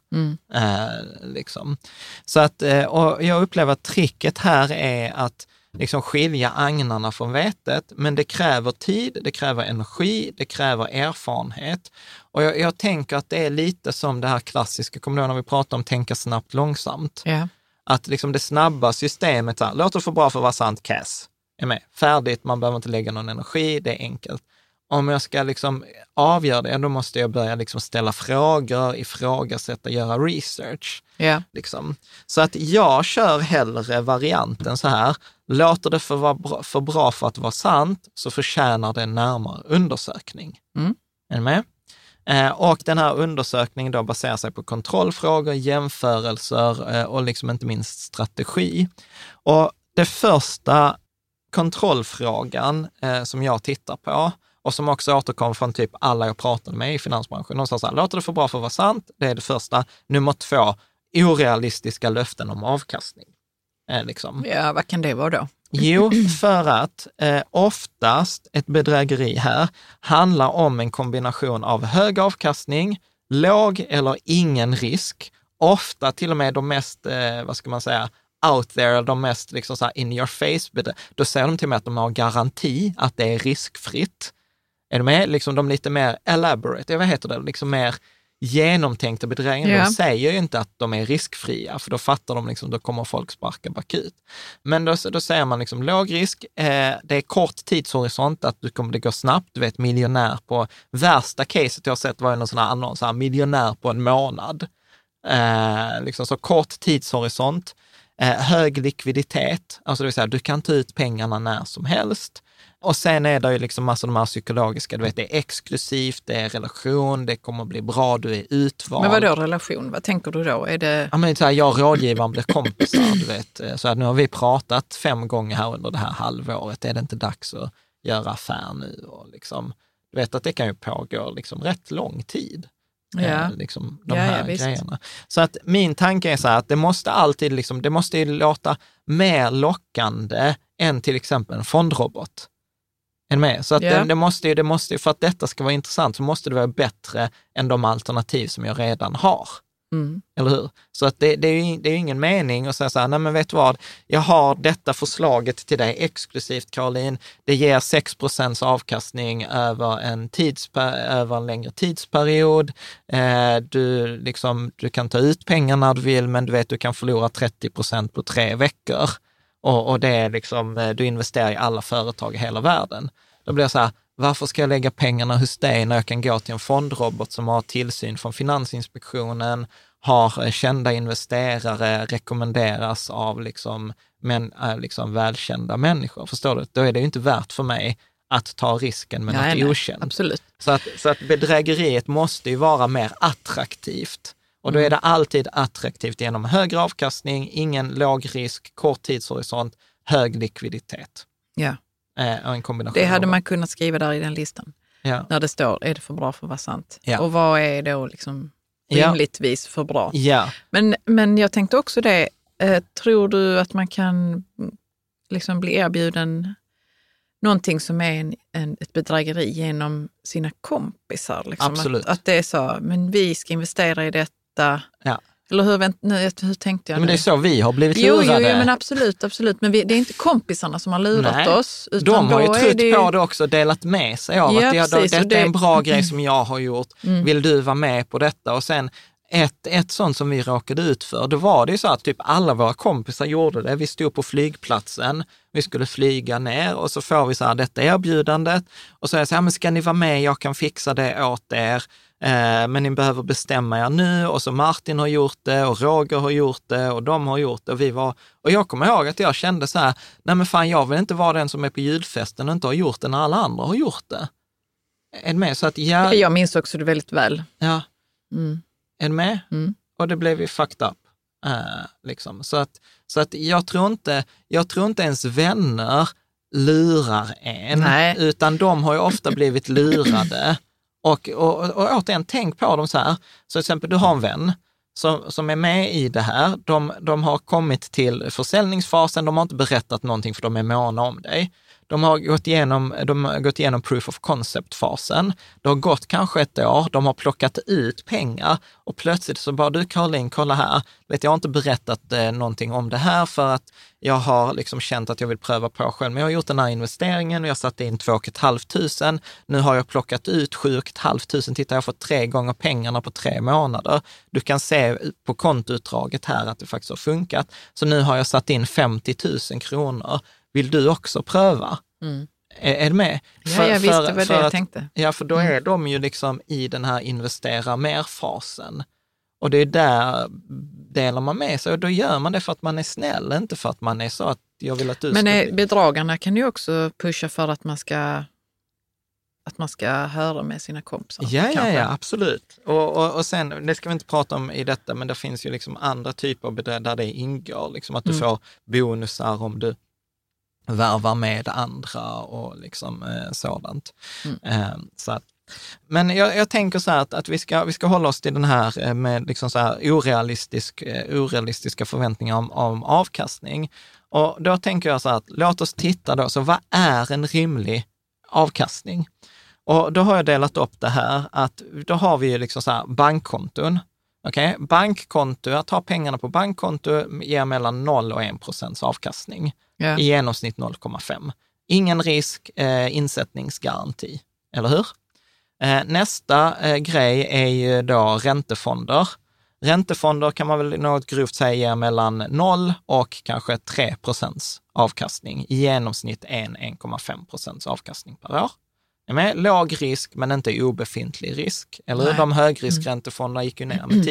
Eh, liksom. Så att, eh, och jag upplever att tricket här är att liksom skilja agnarna från vetet, men det kräver tid, det kräver energi, det kräver erfarenhet. Och jag, jag tänker att det är lite som det här klassiska, kommer du när vi pratade om tänka snabbt, långsamt? Ja. Att liksom det snabba systemet, så här, låter för bra för att vara sant, cass, är med. Färdigt, man behöver inte lägga någon energi, det är enkelt. Om jag ska liksom avgöra det, då måste jag börja liksom ställa frågor, ifrågasätta, göra research. Ja. Liksom. Så att jag kör hellre varianten så här, låter det för, vara bra, för bra för att vara sant, så förtjänar det en närmare undersökning. Mm. Är ni med? Eh, och den här undersökningen då baserar sig på kontrollfrågor, jämförelser eh, och liksom inte minst strategi. Och det första kontrollfrågan eh, som jag tittar på och som också återkom från typ alla jag pratade med i finansbranschen. De sa så här, låter det för bra för att vara sant? Det är det första. Nummer två, orealistiska löften om avkastning. Eh, liksom. ja, vad kan det vara då? Jo, för att eh, oftast ett bedrägeri här handlar om en kombination av hög avkastning, låg eller ingen risk, ofta till och med de mest, eh, vad ska man säga, out there, de mest liksom så in your face, då säger de till mig att de har garanti att det är riskfritt. Är du med? Liksom de lite mer elaborate, vad heter det, liksom mer genomtänkta bedrägerier. Ja. De säger ju inte att de är riskfria, för då fattar de liksom, då kommer folk sparka bakut. Men då, då säger man liksom låg risk, eh, det är kort tidshorisont, att du kommer, det går snabbt, du vet miljonär på, värsta caset jag har sett var en sån här annons, här, miljonär på en månad. Eh, liksom så kort tidshorisont, eh, hög likviditet, alltså det vill säga du kan ta ut pengarna när som helst. Och sen är det ju liksom massa de här psykologiska, du vet det är exklusivt, det är relation, det kommer bli bra, du är utvald. Men vad då relation? Vad tänker du då? Är det... Ja, men så här, jag och rådgivaren blir kompisar, du vet. Så här, nu har vi pratat fem gånger här under det här halvåret, är det inte dags att göra affär nu? Och liksom, du vet att det kan ju pågå liksom rätt lång tid. Ja. Eh, liksom, de ja, här ja, grejerna. Så att min tanke är så här att det måste alltid, liksom, det måste låta mer lockande än till exempel en fondrobot. Än med. Så att det, det, måste det måste för att detta ska vara intressant så måste det vara bättre än de alternativ som jag redan har. Mm. Eller hur? Så att det, det, är ju, det är ingen mening att säga så här, nej men vet du vad, jag har detta förslaget till dig exklusivt Caroline, det ger 6 procents avkastning över en, över en längre tidsperiod. Eh, du, liksom, du kan ta ut pengar när du vill, men du vet du kan förlora 30 procent på tre veckor. Och, och det är liksom, eh, du investerar i alla företag i hela världen. Då blir jag så här, varför ska jag lägga pengarna hos dig när jag kan gå till en fondrobot som har tillsyn från Finansinspektionen, har eh, kända investerare, rekommenderas av liksom, men, eh, liksom välkända människor. Förstår du? Då är det ju inte värt för mig att ta risken med nej, något nej, okänt. Absolut. Så att, så att bedrägeriet måste ju vara mer attraktivt. Och då är det alltid attraktivt genom högre avkastning, ingen låg risk, kort tidshorisont, hög likviditet. Ja. Eh, en kombination det hade man kunnat skriva där i den listan. Ja. När det står, är det för bra för att vara sant? Ja. Och vad är då liksom rimligtvis för bra? Ja. Men, men jag tänkte också det, eh, tror du att man kan liksom bli erbjuden någonting som är en, en, ett bedrägeri genom sina kompisar? Liksom? Absolut. Att, att det är så, men vi ska investera i detta detta. Ja. Eller hur, vänt, nu, hur tänkte jag? Men det är så vi har blivit lurade. Jo, jo, jo men absolut, absolut. Men vi, det är inte kompisarna som har lurat Nej. oss. Utan de har ju trott det... på det också och delat med sig av ja, att det, precis, detta det... är en bra grej som jag har gjort. Mm. Vill du vara med på detta? Och sen ett, ett sånt som vi råkade ut för, då var det ju så att typ alla våra kompisar gjorde det. Vi stod på flygplatsen, vi skulle flyga ner och så får vi så här, detta erbjudandet. Och så är jag så här, men ska ni vara med, jag kan fixa det åt er. Eh, men ni behöver bestämma er nu och så Martin har gjort det och Roger har gjort det och de har gjort det och vi var, och jag kommer ihåg att jag kände så här, nej men fan jag vill inte vara den som är på julfesten och inte har gjort det när alla andra har gjort det. Är med? Så att jag... jag minns också det väldigt väl. Ja. Mm. Är med? Mm. Och det blev ju fucked up. Uh, liksom. Så att, så att jag, tror inte, jag tror inte ens vänner lurar en, Nej. utan de har ju ofta blivit lurade och, och, och återigen, tänk på dem så här. Så till exempel, du har en vän som, som är med i det här. De, de har kommit till försäljningsfasen, de har inte berättat någonting för de är måna om dig. De har gått igenom, de har gått igenom proof of concept-fasen. Det har gått kanske ett år, de har plockat ut pengar och plötsligt så bara, du Caroline, kolla här, vet, jag har inte berättat eh, någonting om det här för att jag har liksom känt att jag vill pröva på själv. Men jag har gjort den här investeringen och jag satte in 2 500. Nu har jag plockat ut 7 500. Titta, jag har fått tre gånger pengarna på tre månader. Du kan se på kontoutdraget här att det faktiskt har funkat. Så nu har jag satt in 50 000 kronor vill du också pröva? Mm. Är, är du med? Ja, för, jag visste vad det jag tänkte. Ja, för då mm. är de ju liksom i den här investera mer-fasen. Och det är där delar man med sig och då gör man det för att man är snäll, inte för att man är så att jag vill att du Men ska... Men bedragarna kan ju också pusha för att man ska att man ska höra med sina kompisar. Ja, ja, ja absolut. Och, och, och sen, det ska vi inte prata om i detta, men det finns ju liksom andra typer av bedrägerier där det ingår, liksom att du mm. får bonusar om du värvar med andra och liksom eh, sådant. Mm. Eh, så att, men jag, jag, tänker så här att, att vi, ska, vi ska hålla oss till den här eh, med liksom så här orealistisk, eh, orealistiska förväntningar om, om avkastning. Och då tänker jag så här att låt oss titta då, så vad är en rimlig avkastning? Och då har jag delat upp det här att då har vi liksom så här bankkonton okay? bankkonto, att ha pengarna på bankkonto ger mellan 0 och 1 procents avkastning. Yeah. I genomsnitt 0,5. Ingen risk, eh, insättningsgaranti, eller hur? Eh, nästa eh, grej är ju då räntefonder. Räntefonder kan man väl något grovt säga ger mellan 0 och kanske 3 procents avkastning. I genomsnitt 1-1,5 procents avkastning per år. Med? Låg risk, men inte obefintlig risk. Eller hur? De högriskräntefonderna gick ju ner med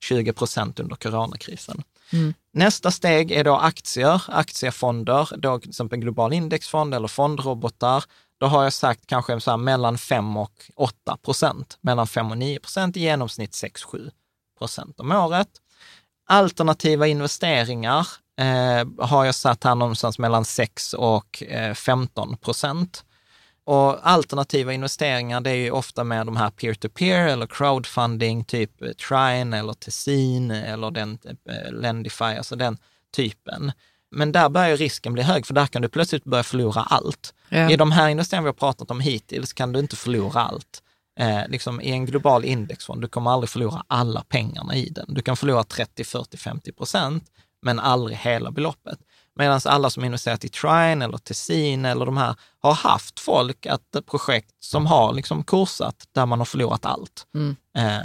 10-20 procent under coronakrisen. Mm. Nästa steg är då aktier, aktiefonder, då till exempel global indexfond eller fondrobotar. Då har jag sagt kanske så mellan 5 och 8 procent, mellan 5 och 9 procent, i genomsnitt 6-7 procent om året. Alternativa investeringar eh, har jag satt här någonstans mellan 6 och eh, 15 procent. Och alternativa investeringar, det är ju ofta med de här peer-to-peer eller crowdfunding, typ eh, Trine eller Tessin eller den eh, Lendify, alltså den typen. Men där börjar risken bli hög, för där kan du plötsligt börja förlora allt. Ja. I de här investeringarna vi har pratat om hittills kan du inte förlora allt. Eh, liksom I en global indexfond, du kommer aldrig förlora alla pengarna i den. Du kan förlora 30, 40, 50 procent, men aldrig hela beloppet. Medan alla som investerat i Trine eller Tessin eller de här har haft folk, att projekt som har liksom kursat där man har förlorat allt. Mm. Eh, eh,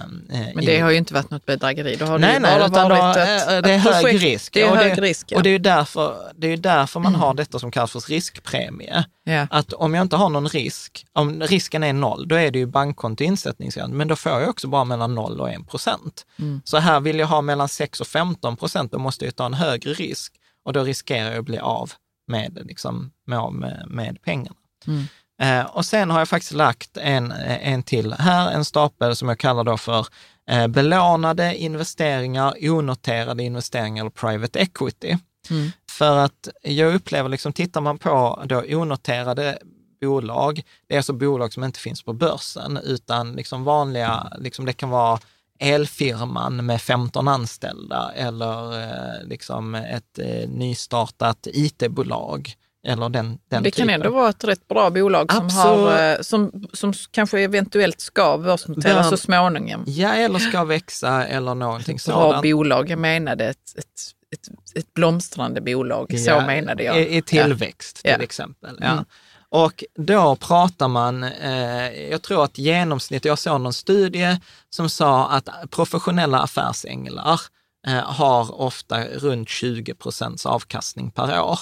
Men det i... har ju inte varit något bedrägeri. Då har nej, det nej, bara utan varit då, ett, ett det är hög projekt. risk. Det är och hög det, risk, ja. Och det är därför, det är därför man mm. har detta som kallas för riskpremie. Ja. Att om jag inte har någon risk, om risken är noll, då är det ju bankkonto insättningsgrad, men då får jag också bara mellan 0 och 1 procent. Mm. Så här vill jag ha mellan 6 och 15 procent, då måste jag ta en högre risk och då riskerar jag att bli av med, liksom, med, med pengarna. Mm. Eh, och sen har jag faktiskt lagt en, en till här, en stapel som jag kallar då för eh, belånade investeringar, onoterade investeringar eller private equity. Mm. För att jag upplever, liksom, tittar man på då onoterade bolag, det är alltså bolag som inte finns på börsen, utan liksom vanliga, liksom det kan vara elfirman med 15 anställda eller eh, liksom ett eh, nystartat IT-bolag. Eller den, den det typen. kan ändå vara ett rätt bra bolag som, har, eh, som, som kanske eventuellt ska börsnoteras så småningom. Ja, eller ska växa eller någonting ett bra sådant. bolag, jag menade ett, ett, ett, ett blomstrande bolag, ja, så menade jag. I, i tillväxt ja. till ja. exempel. Ja. Mm. Och då pratar man, eh, jag tror att genomsnitt, jag såg någon studie som sa att professionella affärsänglar eh, har ofta runt 20 procents avkastning per år.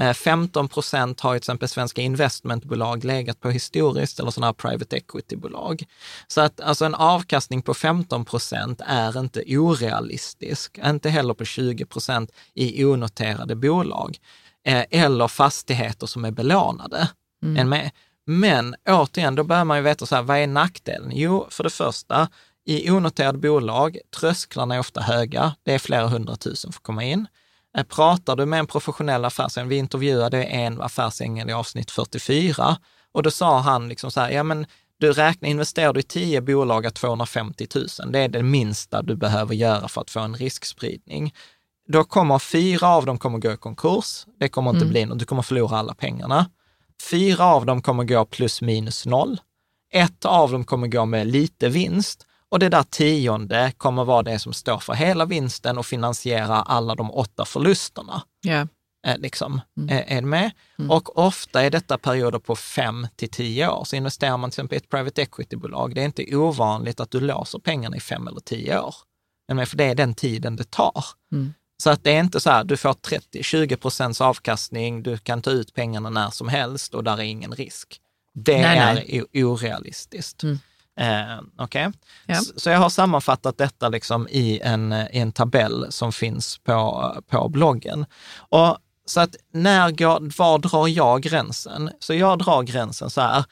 Eh, 15 procent har ju till exempel svenska investmentbolag legat på historiskt, eller sådana här private equity-bolag. Så att alltså en avkastning på 15 procent är inte orealistisk, inte heller på 20 procent i onoterade bolag eh, eller fastigheter som är belånade mm. än med. Men återigen, då börjar man ju veta, så här, vad är nackdelen? Jo, för det första, i onoterade bolag, trösklarna är ofta höga. Det är flera hundratusen för att komma in. Eh, pratar du med en professionell affärsängel, vi intervjuade en affärsängel i avsnitt 44 och då sa han liksom så här, ja men du räknar, investerar du i 10 bolag av 250 000, det är det minsta du behöver göra för att få en riskspridning. Då kommer fyra av dem kommer gå i konkurs. Det kommer inte mm. bli något, du kommer förlora alla pengarna. Fyra av dem kommer gå plus minus noll. Ett av dem kommer gå med lite vinst och det där tionde kommer vara det som står för hela vinsten och finansierar alla de åtta förlusterna. Yeah. Liksom. Mm. Är, med? Mm. Och ofta är detta perioder på fem till tio år. Så investerar man till exempel i ett private equity-bolag, det är inte ovanligt att du låser pengarna i fem eller tio år. För det är den tiden det tar. Mm. Så att det är inte så här, du får 30-20 procents avkastning, du kan ta ut pengarna när som helst och där är ingen risk. Det nej, är nej. orealistiskt. Mm. Eh, okay? ja. så, så, jag har sammanfattat detta liksom i, en, i en tabell som finns på, på bloggen. Och, så att när går, var drar jag gränsen? Så jag drar gränsen så här,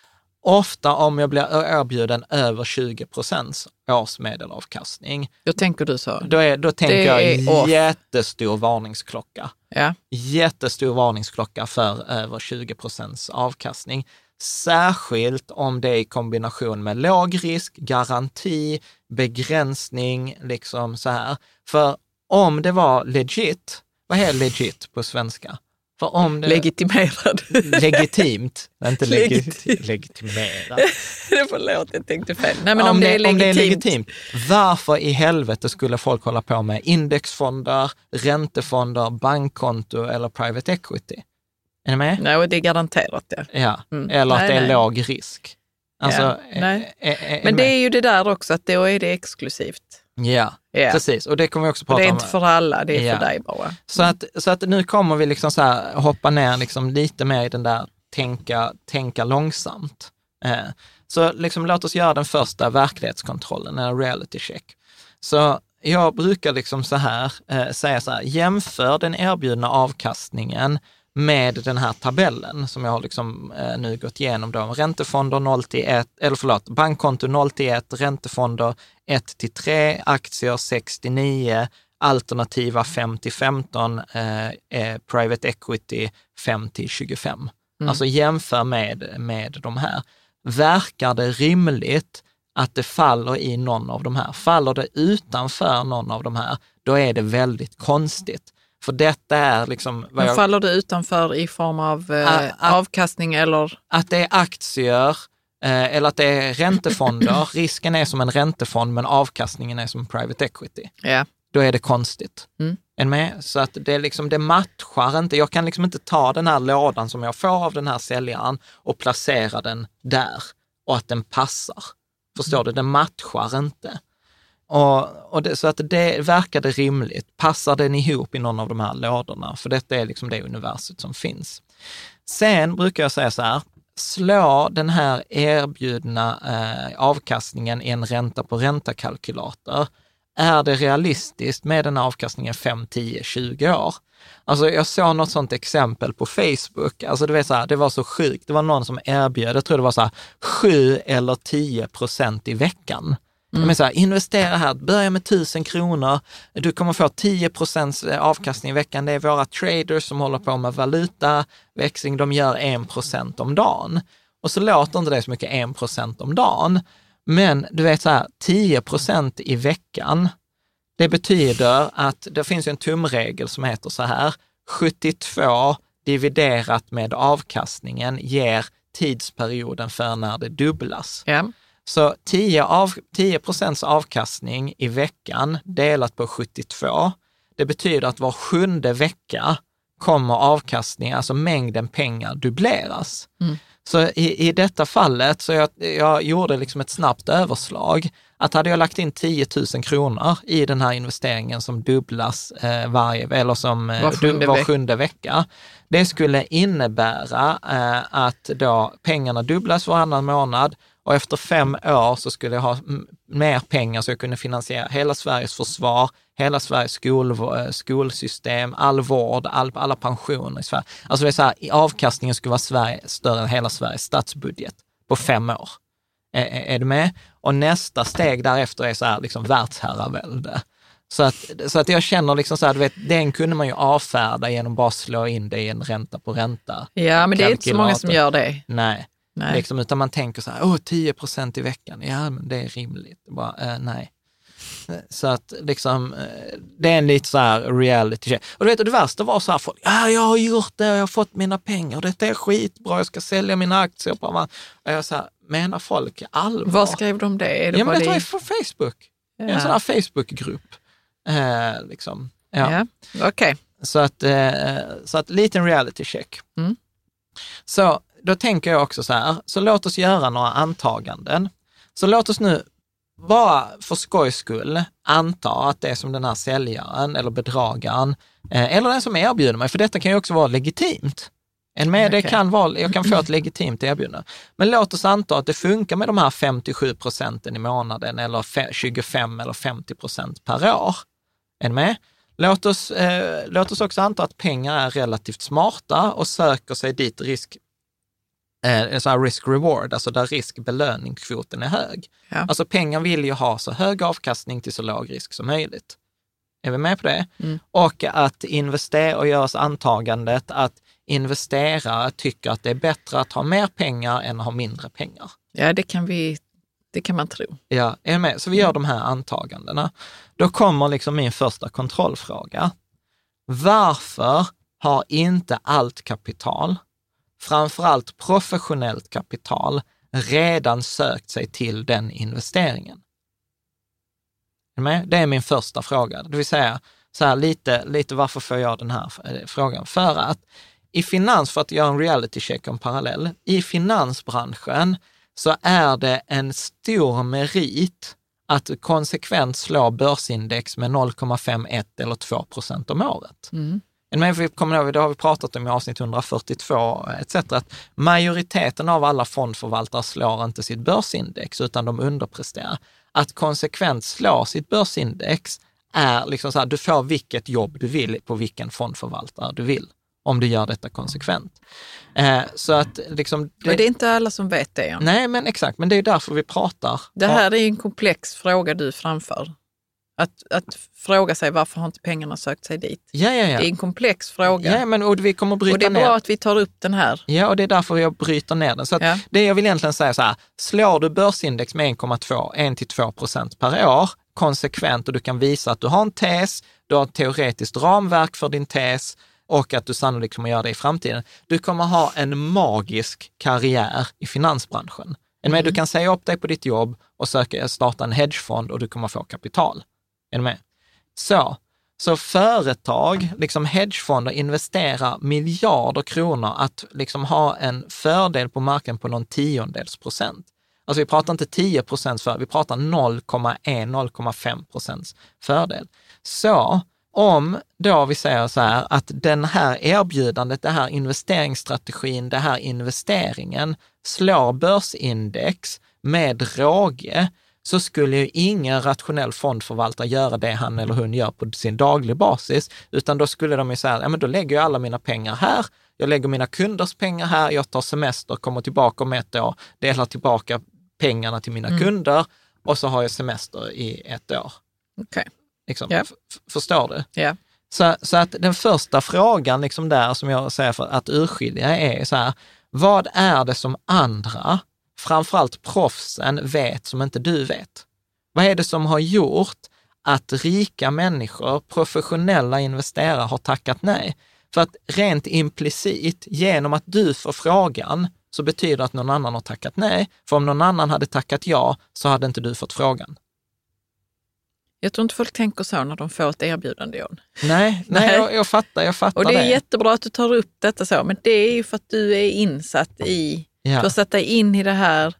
Ofta om jag blir erbjuden över 20 procents årsmedelavkastning. Då tänker du så? Då, är, då tänker det jag jättestor varningsklocka. Ja. Jättestor varningsklocka för över 20 procents avkastning. Särskilt om det är i kombination med låg risk, garanti, begränsning, liksom så här. För om det var legit, vad är legit på svenska? För om det, Legitimerad. legitimt, inte legi, Legitim. legitimerad. Förlåt, jag tänkte fel. Nej, men om, om, det legitimt. om det är legitimt, varför i helvete skulle folk hålla på med indexfonder, räntefonder, bankkonto eller private equity? Är ni med? Nej, och det är garanterat det. Ja, Mm. eller att Nej, det är nej. låg risk. Alltså, Ja, är- är- är- Men det är ju det där också, att då är det exklusivt. Ja, Ja. precis. Och det kommer vi också prata det är om. inte för alla, det är Ja. för dig bara. Så att, så att nu kommer vi liksom så här hoppa ner liksom lite mer i den där tänka, tänka långsamt. Eh, så liksom låt oss göra den första verklighetskontrollen, en reality check. Så jag brukar liksom så här eh, säga så här, jämför den erbjudna avkastningen med den här tabellen som jag har liksom, eh, nu gått igenom. Då. Räntefonder 0 till 1, eller förlåt, bankkonto 0 till 1, räntefonder 1 till 3, aktier 6 till 9, alternativa 5 till 15, eh, eh, private equity 5 till 25. Alltså jämför med, med de här. Verkar det rimligt att det faller i någon av de här? Faller det utanför någon av de här, då är det väldigt konstigt. För detta är liksom, Men faller det utanför i form av eh, ah. avkastning eller? att det är aktier eller att det är räntefonder. Risken är som en räntefond, men avkastningen är som private equity. Ja. Då är det konstigt. Mm. En med? Så att det, är liksom, det matchar inte. Jag kan liksom inte ta den här lådan som jag får av den här säljaren och placera den där och att den passar. Förstår du? Den matchar inte. Och, och det, så att det verkade rimligt. Passar den ihop i någon av de här lådorna? För detta är liksom det universet som finns. Sen brukar jag säga så här, slå den här erbjudna eh, avkastningen i en ränta på ränta-kalkylator. Är det realistiskt med den här avkastningen 5, 10, 20 år? Alltså jag såg något sånt exempel på Facebook, alltså det, var så här, det var så sjukt, det var någon som erbjöd, jag tror det var så här 7 eller 10 procent i veckan. Men så här, investera här, börja med 1000 kronor, du kommer få 10 procents eh, avkastning i veckan. Det är våra traders som håller på med valutaväxling, de gör 1 procent om dagen. Och så låter inte det så mycket 1 procent om dagen. Men du vet så här, 10 procent i veckan, det betyder att det finns en tumregel som heter så här, 72 dividerat med avkastningen ger tidsperioden för när det dubblas. Yeah. Så 10, av, 10 procents avkastning i veckan delat på 72, det betyder att var sjunde vecka kommer avkastningen, alltså mängden pengar, dubbleras. Så i, i detta fallet, så jag, jag gjorde liksom ett snabbt överslag, att hade jag lagt in 10 000 kronor i den här investeringen som dubblas eh, varje, eller som eh, Var sjunde var sjunde vecka, det skulle innebära eh, att då pengarna dubblas varannan månad och efter fem år så skulle jag ha mer pengar så jag kunde finansiera hela Sveriges försvar, hela Sveriges skol, eh, skolsystem, all vård, all, alla pensioner i Sverige. Alltså det är så här, avkastningen skulle vara Sverige, större än hela Sveriges statsbudget på fem år. Är, är, du med? Och nästa steg därefter är så här, liksom världsherravälde. Så att, så att jag känner liksom så här, du vet, den kunde man ju avfärda genom bara slå in det i en ränta på ränta. ja, men det är inte så många som gör det. Nej, Nej. Liksom, utan man tänker så här, åh, 10 procent i veckan, ja men det är rimligt. Bara, eh, nej. Så att liksom, eh, det är en lite så här reality check. Och du vet, och det värsta var så här, folk, ja, jag har gjort det, jag har fått mina pengar, detta är skitbra, jag ska sälja mina aktier. På. Och jag så här, menar folk allvar? Var skrev de det? Är det ja, men det var ju från Facebook. Ja. En sån här Facebookgrupp. Eh, liksom. ja. Ja. Okej. Så att, eh, så att liten reality check. Mm. Så då tänker jag också så här, så låt oss göra några antaganden. Så låt oss nu bara för skojs skull anta att det är som den här säljaren eller bedragaren, eh, eller den som erbjuder mig, för detta kan ju också vara legitimt. En med, Okej. kan vara, jag kan få ett legitimt erbjudande. Men låt oss anta att det funkar med de här 57 procenten i månaden eller fe- 25 eller 50 procent per år. Ni med? Låt oss, eh, låt oss också anta att pengar är relativt smarta och söker sig dit risk, eh, så här risk-reward, alltså där risk-belöningskvoten är hög. Ja. Alltså pengar vill ju ha så hög avkastning till så låg risk som möjligt. Är vi med på det? Mm. Och att investera och göra antagandet att investerare tycker att det är bättre att ha mer pengar än att ha mindre pengar. ja, det kan vi, det kan man tro. Ja, är med? Så vi gör de här antagandena. Då kommer liksom min första kontrollfråga. Varför har inte allt kapital, framförallt professionellt kapital, redan sökt sig till den investeringen. Det är min första fråga, det vill säga så här, lite, lite varför får jag den här eh, frågan? För att i finans, för att göra en reality check en parallell, i finansbranschen så är det en stor merit att konsekvent slå börsindex med 0,51 eller 2 procent om året. Mm. Men vi kommer ihåg, det har vi pratat om i avsnitt 142 etc. att majoriteten av alla fondförvaltare slår inte sitt börsindex utan de underpresterar. Att konsekvent slå sitt börsindex är liksom så här, du får vilket jobb du vill på vilken fondförvaltare du vill om du gör detta konsekvent. Eh, så att liksom... Det, men det är inte alla som vet det. Nej, men exakt, men det är därför vi pratar. Det här är en komplex fråga du framför. Att, att fråga sig varför har inte pengarna sökt sig dit? Ja, ja, ja. Det är en komplex fråga. Ja, men och vi kommer bryta och det är bra att vi tar upp den här. Ja, och det är därför jag bryter ner den. Så ja. det jag vill egentligen säga så här, slår du börsindex med 1,2, 1-2 procent per år konsekvent och du kan visa att du har en tes, du har ett teoretiskt ramverk för din tes, och att du sannolikt kommer göra det i framtiden. Du kommer ha en magisk karriär i finansbranschen. Mm. Du kan säga upp dig på ditt jobb och söka, starta en hedgefond och du kommer få kapital. Är du med? Så, så företag, liksom hedgefonder, investerar miljarder kronor att liksom ha en fördel på marken på någon tiondels procent. Alltså vi pratar inte 10 procents fördel, vi pratar 0,1-0,5 procents fördel. Så om då vi säger så här att den här erbjudandet, det här investeringsstrategin, det här investeringen slår börsindex med råge, så skulle ju ingen rationell fondförvaltare göra det han eller hon gör på sin daglig basis, utan då skulle de ju säga, ja men då lägger jag alla mina pengar här, jag lägger mina kunders pengar här, jag tar semester, kommer tillbaka om ett år, delar tillbaka pengarna till mina mm. kunder och så har jag semester i ett år. Okay. Liksom. Yeah. Förstår du? Yeah. Så, så att den första frågan liksom där som jag säger för att urskilja är så här, vad är det som andra, framförallt proffsen, vet som inte du vet? Vad är det som har gjort att rika människor, professionella investerare har tackat nej? För att rent implicit, genom att du får frågan, så betyder det att någon annan har tackat nej. För om någon annan hade tackat ja, så hade inte du fått frågan. Jag tror inte folk tänker så när de får ett erbjudande, John. Nej, nej, Jag, jag fattar, jag fattar Och det är det. jättebra att du tar upp detta så, men det är ju för att du är insatt i, ja. du har satt dig in i det här,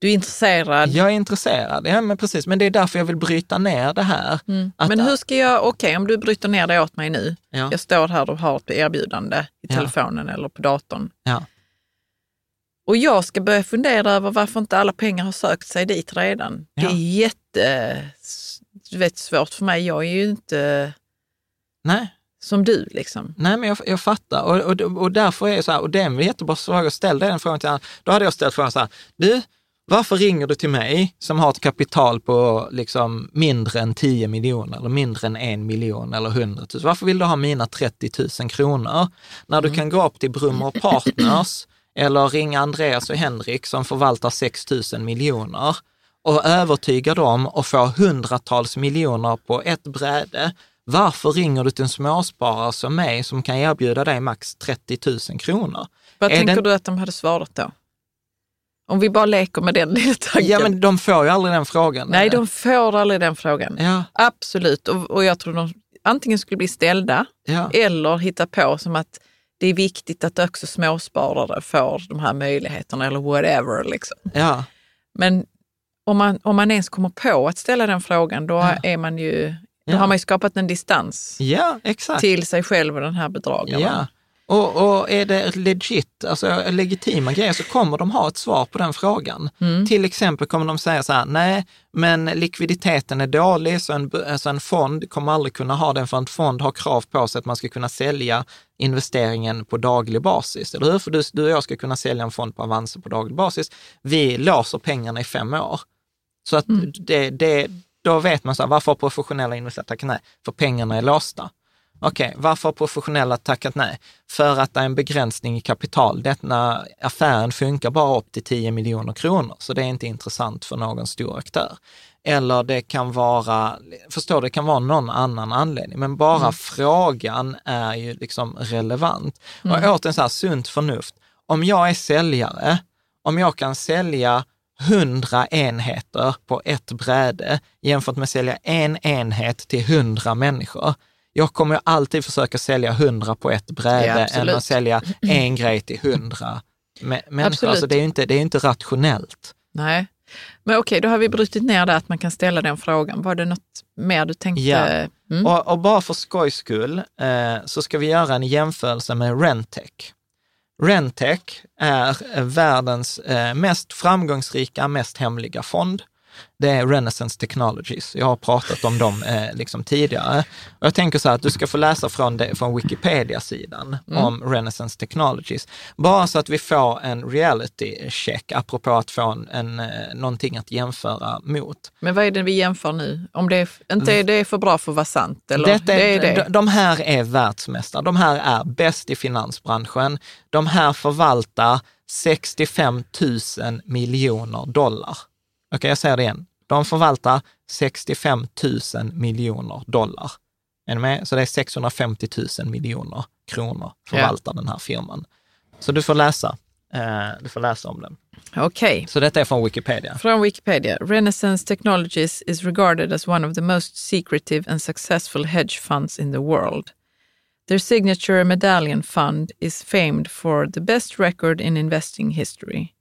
du är intresserad. Jag är intresserad, ja men precis. Men det är därför jag vill bryta ner det här. Mm. Men hur ska jag, okej okay, om du bryter ner det åt mig nu. Ja. Jag står här och har ett erbjudande i telefonen eller på datorn. Och jag ska börja fundera över varför inte alla pengar har sökt sig dit redan. Det är jätte vet, svårt för mig. Jag är ju inte Nej. Som du. Liksom. Nej, men jag, jag fattar. Och, och, och därför är det så här, och det är en jättebra fråga. Ställ den frågan till honom. Då hade jag ställt frågan så här, du, varför ringer du till mig som har ett kapital på liksom mindre än 10 miljoner eller mindre än en miljon eller 100 000? Varför vill du ha mina 30 000 kronor? När mm. du kan gå upp till Brummer Partners eller ringa Andreas och Henrik som förvaltar 6 000 miljoner och övertyga dem och få hundratals miljoner på ett bräde. Varför ringer du till en småsparare som mig som kan erbjuda dig max 30 000 kronor? Vad är tänker den... du att de hade svarat då? Om vi bara leker med den lilla tanken. Ja, men de får ju aldrig den frågan. Nej, eller? de får aldrig den frågan. Ja. Absolut. Och, och jag tror de antingen skulle bli ställda ja. eller hitta på som att det är viktigt att också småsparare får de här möjligheterna eller whatever. Liksom. Ja. Men om man, om man ens kommer på att ställa den frågan, då, ja. är man ju, då ja. har man ju skapat en distans ja, till sig själv och den här bedragaren. Ja. Och, och, är det legit, alltså legitima grejer så kommer de ha ett svar på den frågan. Mm. Till exempel kommer de säga så här, nej, men likviditeten är dålig så en, alltså en fond kommer aldrig kunna ha den för en fond har krav på sig att man ska kunna sälja investeringen på daglig basis, eller hur? För du, du och jag ska kunna sälja en fond på Avanza på daglig basis. Vi låser pengarna i fem år. Så att mm. det, det, då vet man så här, varför har professionella investerare tackat nej? För pengarna är låsta. Okej, okay, varför har professionella tackat nej? För att det är en begränsning i kapital. Denna affären funkar bara upp till 10 miljoner kronor, så det är inte intressant för någon stor aktör. eller det kan vara, förstår det kan vara någon annan anledning, men bara mm. frågan är ju liksom relevant. Mm. Och återigen så här, sunt förnuft. Om jag är säljare, om jag kan sälja hundra enheter på ett bräde jämfört med att sälja en enhet till hundra människor. Jag kommer alltid försöka sälja hundra på ett bräde ja, än att sälja en grej till hundra människor. Alltså det är inte, det är inte rationellt. Nej, men okej, då har vi brutit ner det att man kan ställa den frågan. Var det något mer du tänkte? Ja, mm. och, och, bara för skojs skull eh, så ska vi göra en jämförelse med Rentec. Rentec är världens eh, mest framgångsrika, mest hemliga fond det är Renaissance Technologies. Jag har pratat om dem eh, liksom tidigare. Och jag tänker så här att du ska få läsa från, det, från Wikipedia-sidan mm. om Renaissance Technologies. Bara så att vi får en reality check, apropå att få en, en, eh, någonting att jämföra mot. Men vad är det vi jämför nu? Om det är, inte är det för bra för att vara sant? Eller? Detta det är det. De, de här är världsmästare. De här är bäst i finansbranschen. De här förvaltar 65 000 miljoner dollar. Okej, okay, jag säger det igen. De förvaltar 65 000 miljoner dollar. Är ni med? Så det är 650 000 miljoner kronor förvaltar yeah. den här firman. Så du får läsa. Eh, du får läsa om den. Okej. Okay. Så detta är från Wikipedia. Från Wikipedia. Renaissance Technologies is regarded as one of the most secretive and successful hedge funds in the world. Their signature medallion fund is famed for the best record in investing history.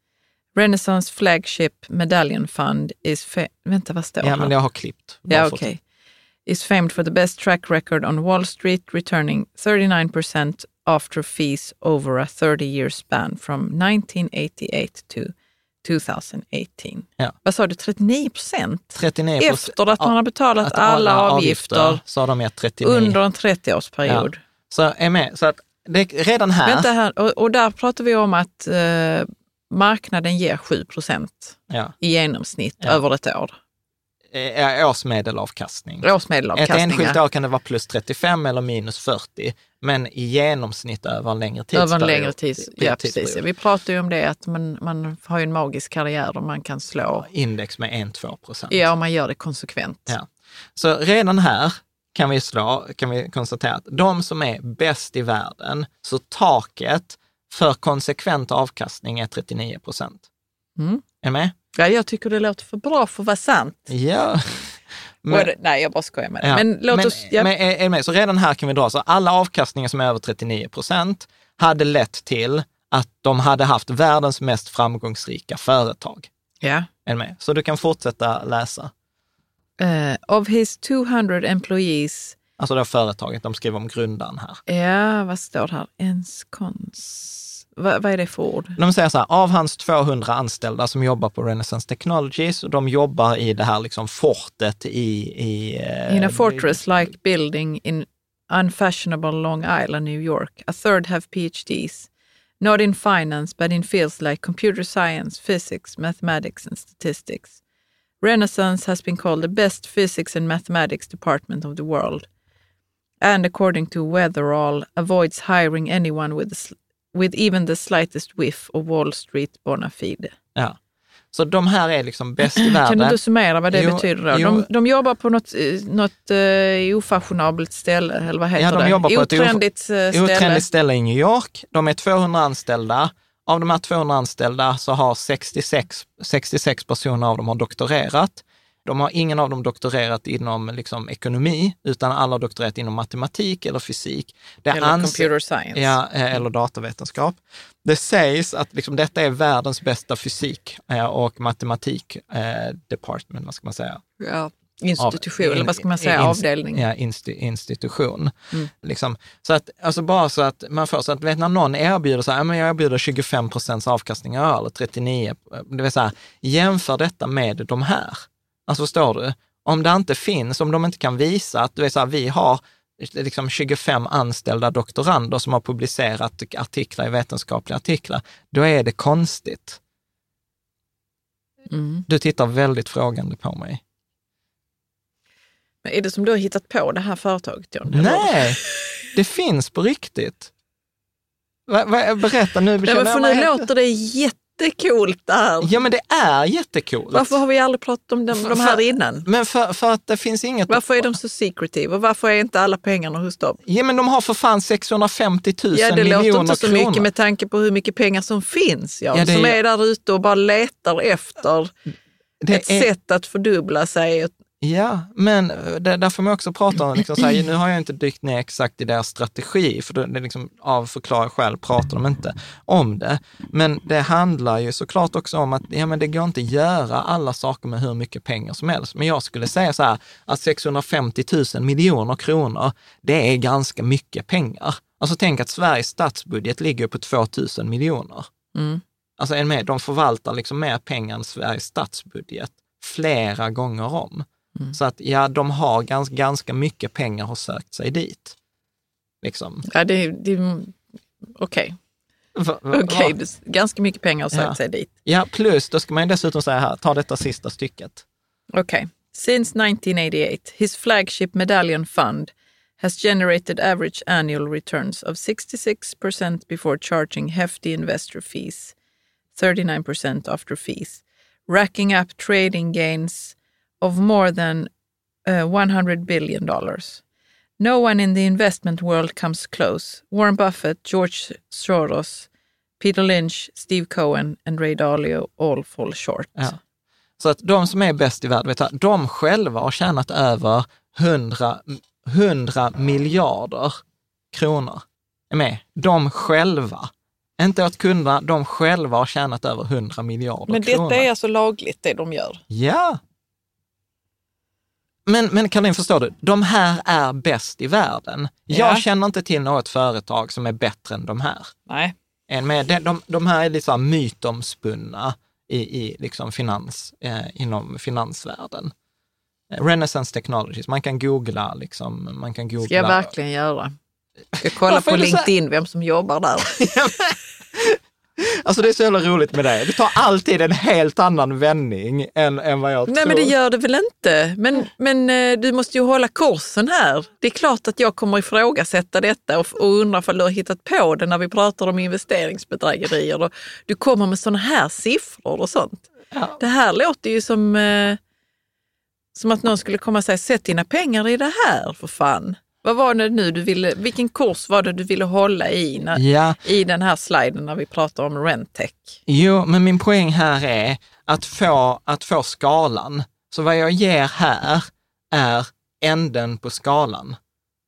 Renaissance Flagship Medallion Fund is... Vänta, vad står Ja, men jag har klippt. Ja, okej. Okay. Is famed for the best track record on Wall Street, returning 39% after fees over a 30-year span from 1988 to 2018. Ja. Vad sa du, 39 procent? 39 Efter att man har betalat alla, alla avgifter, avgifter så har de gett 39. under en 30-årsperiod. Ja. Så är med. Så att det, redan här... Vänta här, och, och där pratar vi om att eh, marknaden ger 7 procent ja. i genomsnitt ja. över ett år. Årsmedelavkastning. Årsmedelavkastning. Ett enskilt år kan det vara plus 35 eller minus 40, men i genomsnitt över en längre tidsperiod. Över en längre tids, ja, precis. Vi pratar ju om det att man, man har ju en magisk karriär och man kan slå index med 1-2 procent. Ja, om man gör det konsekvent. Ja. Så redan här kan vi, slå, kan vi konstatera att de som är bäst i världen, så taket för konsekvent avkastning är 39 procent. Mm. Är med? Ja, jag tycker det låter för bra för att vara sant. Ja. Men, det, nej, jag bara skojar med det. Ja, men låt men, oss... Ja. Men, är, är med? Så redan här kan vi dra, så alla avkastningar som är över 39 procent hade lett till att de hade haft världens mest framgångsrika företag. Ja. Är med? Så du kan fortsätta läsa. Uh, of his 200 employees Alltså det företaget, de skriver om grundaren här. Ja, vad står det här? Ens konst vad, är det för ord? De säger så här, av hans 200 anställda som jobbar på Renaissance Technologies, och de jobbar i det här liksom fortet i... i uh, in a fortress-like building in unfashionable Long Island, New York. A third have PhDs. Not in finance, but in fields like computer science, physics, mathematics and statistics. Renaissance has been called the best physics and mathematics department of the world. And according to Weatherall, avoids hiring anyone with with even the slightest whiff of Wall Street bona fide. Ja. Så de här är liksom bäst i världen. Kan du summera vad det jo, betyder då? De, de, jobbar på något, eh, något uh, ofashionabelt ställe, eller vad heter ja, de det? Jobbar på otrendigt, ett eh, ställe. otrendigt ställe i New York. De är 200 anställda. Av de här 200 anställda så har 66, 66 personer av dem har doktorerat. De har ingen av dem doktorerat inom liksom, ekonomi, utan alla har doktorerat inom matematik eller fysik. Det eller computer science. Ja, eh, eller datavetenskap. Det sägs att liksom, detta är världens bästa fysik eh, och matematik eh, department, vad ska man säga? Ja. Institution, av, eller vad ska man säga, in, avdelning? Ja, insti, institution. Mm. Liksom. Så att, alltså bara så att man får, så att vet, när någon erbjuder så här, men jag erbjuder 25 procents avkastning eller 39, det vill säga jämför detta med de här. Alltså förstår du? Om det inte finns, om de inte kan visa att du är så här, vi har liksom 25 anställda doktorander som har publicerat artiklar i vetenskapliga artiklar, då är det konstigt. Mm. Du tittar väldigt frågande på mig. Men är det som du har hittat på det här företaget, John? Nej, det finns på riktigt. Berätta nu. Men för nu låter det jätte jättecoolt det här. Ja, men det är jättekult. Varför har vi aldrig pratat om dem, de här För- innan? Men för, för att det finns inget... Varför är de så secretive och varför är inte alla pengarna hos dem? Ja, men de har för fan 650 000 Ja, det miljoner låter inte så kronor. mycket med tanke på hur mycket pengar som finns. Ja, Ja, det som är- är där ute och bara letar efter Det ett är- sätt att fördubbla sig. Ja, men eh, det, där får man också prata om, liksom så här, nu har jag inte dykt ner exakt i deras strategi, för det, liksom, av förklara själv pratar de inte om det. Men det handlar ju såklart också om att ja, men det går inte att göra alla saker med hur mycket pengar som helst. Men jag skulle säga så här, att 650 000 miljoner kronor, det är ganska mycket pengar. Alltså tänk att Sveriges statsbudget ligger på 2 000 miljoner. Mm. Alltså med, de förvaltar liksom mer pengar än Sveriges statsbudget flera gånger om. Mm. Så att ja, de har ganska, ganska mycket pengar har sökt sig dit. Liksom. Ja, det, det, Okej, Okej, va- det- ganska mycket pengar har sökt Ja. sig dit. Ja, plus då ska man ju dessutom säga här, ta detta sista stycket. Okay. Since 1988, his flagship medallion fund has generated average annual returns of 66% before charging hefty investor fees, 39% after fees, racking up trading gains of more than uh, 100 billion dollars. No one in the investment world comes close. Warren Buffett, George Soros, Peter Lynch, Steve Cohen and Ray Dalio all fall short. Ja. Så att de som är bäst i världen, vet du, de själva har tjänat över 100, 100 miljarder kronor. Är med? De själva. Inte åt kunderna, de själva har tjänat över 100 miljarder Men kronor. detta är alltså lagligt det de gör? Ja. Men, men Caroline, förstår du? De här är bäst i världen. Jag Ja. känner inte till något företag som är bättre än de här. Nej. Än med, de, de, de här är här mytomspunna i, i liksom finans, eh, inom finansvärlden. Eh, Renaissance Technologies, man kan googla liksom, man kan googla. Ska jag verkligen göra? Jag kolla Varför på LinkedIn vem som jobbar där? Alltså det är så jävla roligt med det. Du tar alltid en helt annan vändning än, än vad jag Nej tror. men det gör det väl inte. Men, men eh, du måste ju hålla kursen här. Det är klart att jag kommer ifrågasätta detta och, och undra om du har hittat på det när vi pratar om investeringsbedrägerier. Och du kommer med sådana här siffror och sånt. Ja. Det här låter ju som, eh, som att någon skulle komma och säga, sätt dina pengar i det här för fan. Vad var det nu du ville, vilken kurs var det du ville hålla i när, Ja, i den här sliden när vi pratar om Rentec? Jo, men min poäng här är att få, att få skalan. Så vad jag ger här är änden på skalan.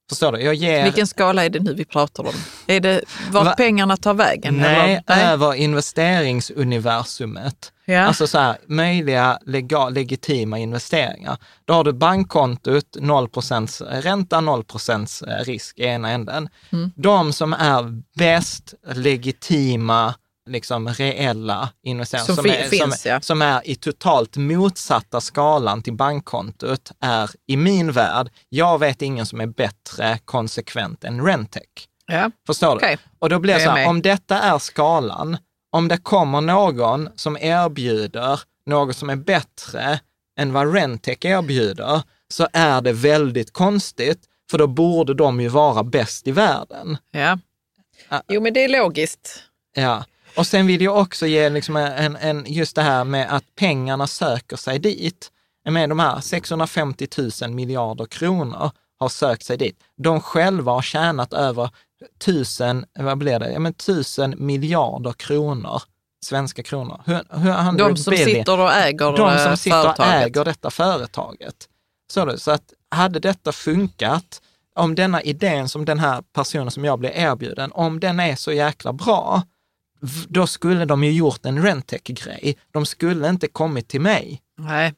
Förstår du? Jag ger Vilken skala är det nu vi pratar om? Är det vart Va- pengarna tar vägen? nej, eller? över investeringsuniversumet. Ja. Alltså så här, möjliga legal, legitima investeringar. Då har du bankkontot, 0% ränta, 0% risk i ena änden. Mm. De som är bäst legitima, liksom reella investeringar, Som som, är, finns, som, ja. som är i totalt motsatta skalan till bankkontot, är i min värld, jag vet ingen som är bättre konsekvent än Rentec. Ja. Förstår Okej. du? Och då blir det så här, om detta är skalan, om det kommer någon som erbjuder något som är bättre än vad Rentec erbjuder, så är det väldigt konstigt, för då borde de ju vara bäst i världen. ja. Jo, men det är logiskt. Ja. Och sen vill jag också ge liksom en, en, just det här med att pengarna söker sig dit. Menar, de här 650 000 miljarder kronor har sökt sig dit. De själva har tjänat över tusen, vad blir det, ja men tusen miljarder kronor, svenska kronor. Hur, hur, De som sitter och äger de eh, som sitter och företaget. äger detta företaget. Så, så att hade detta funkat, om denna idén som den här personen som jag blev erbjuden, om den är så jäkla bra, då skulle de ju gjort en Rentec-grej. De skulle inte kommit till mig. Nej,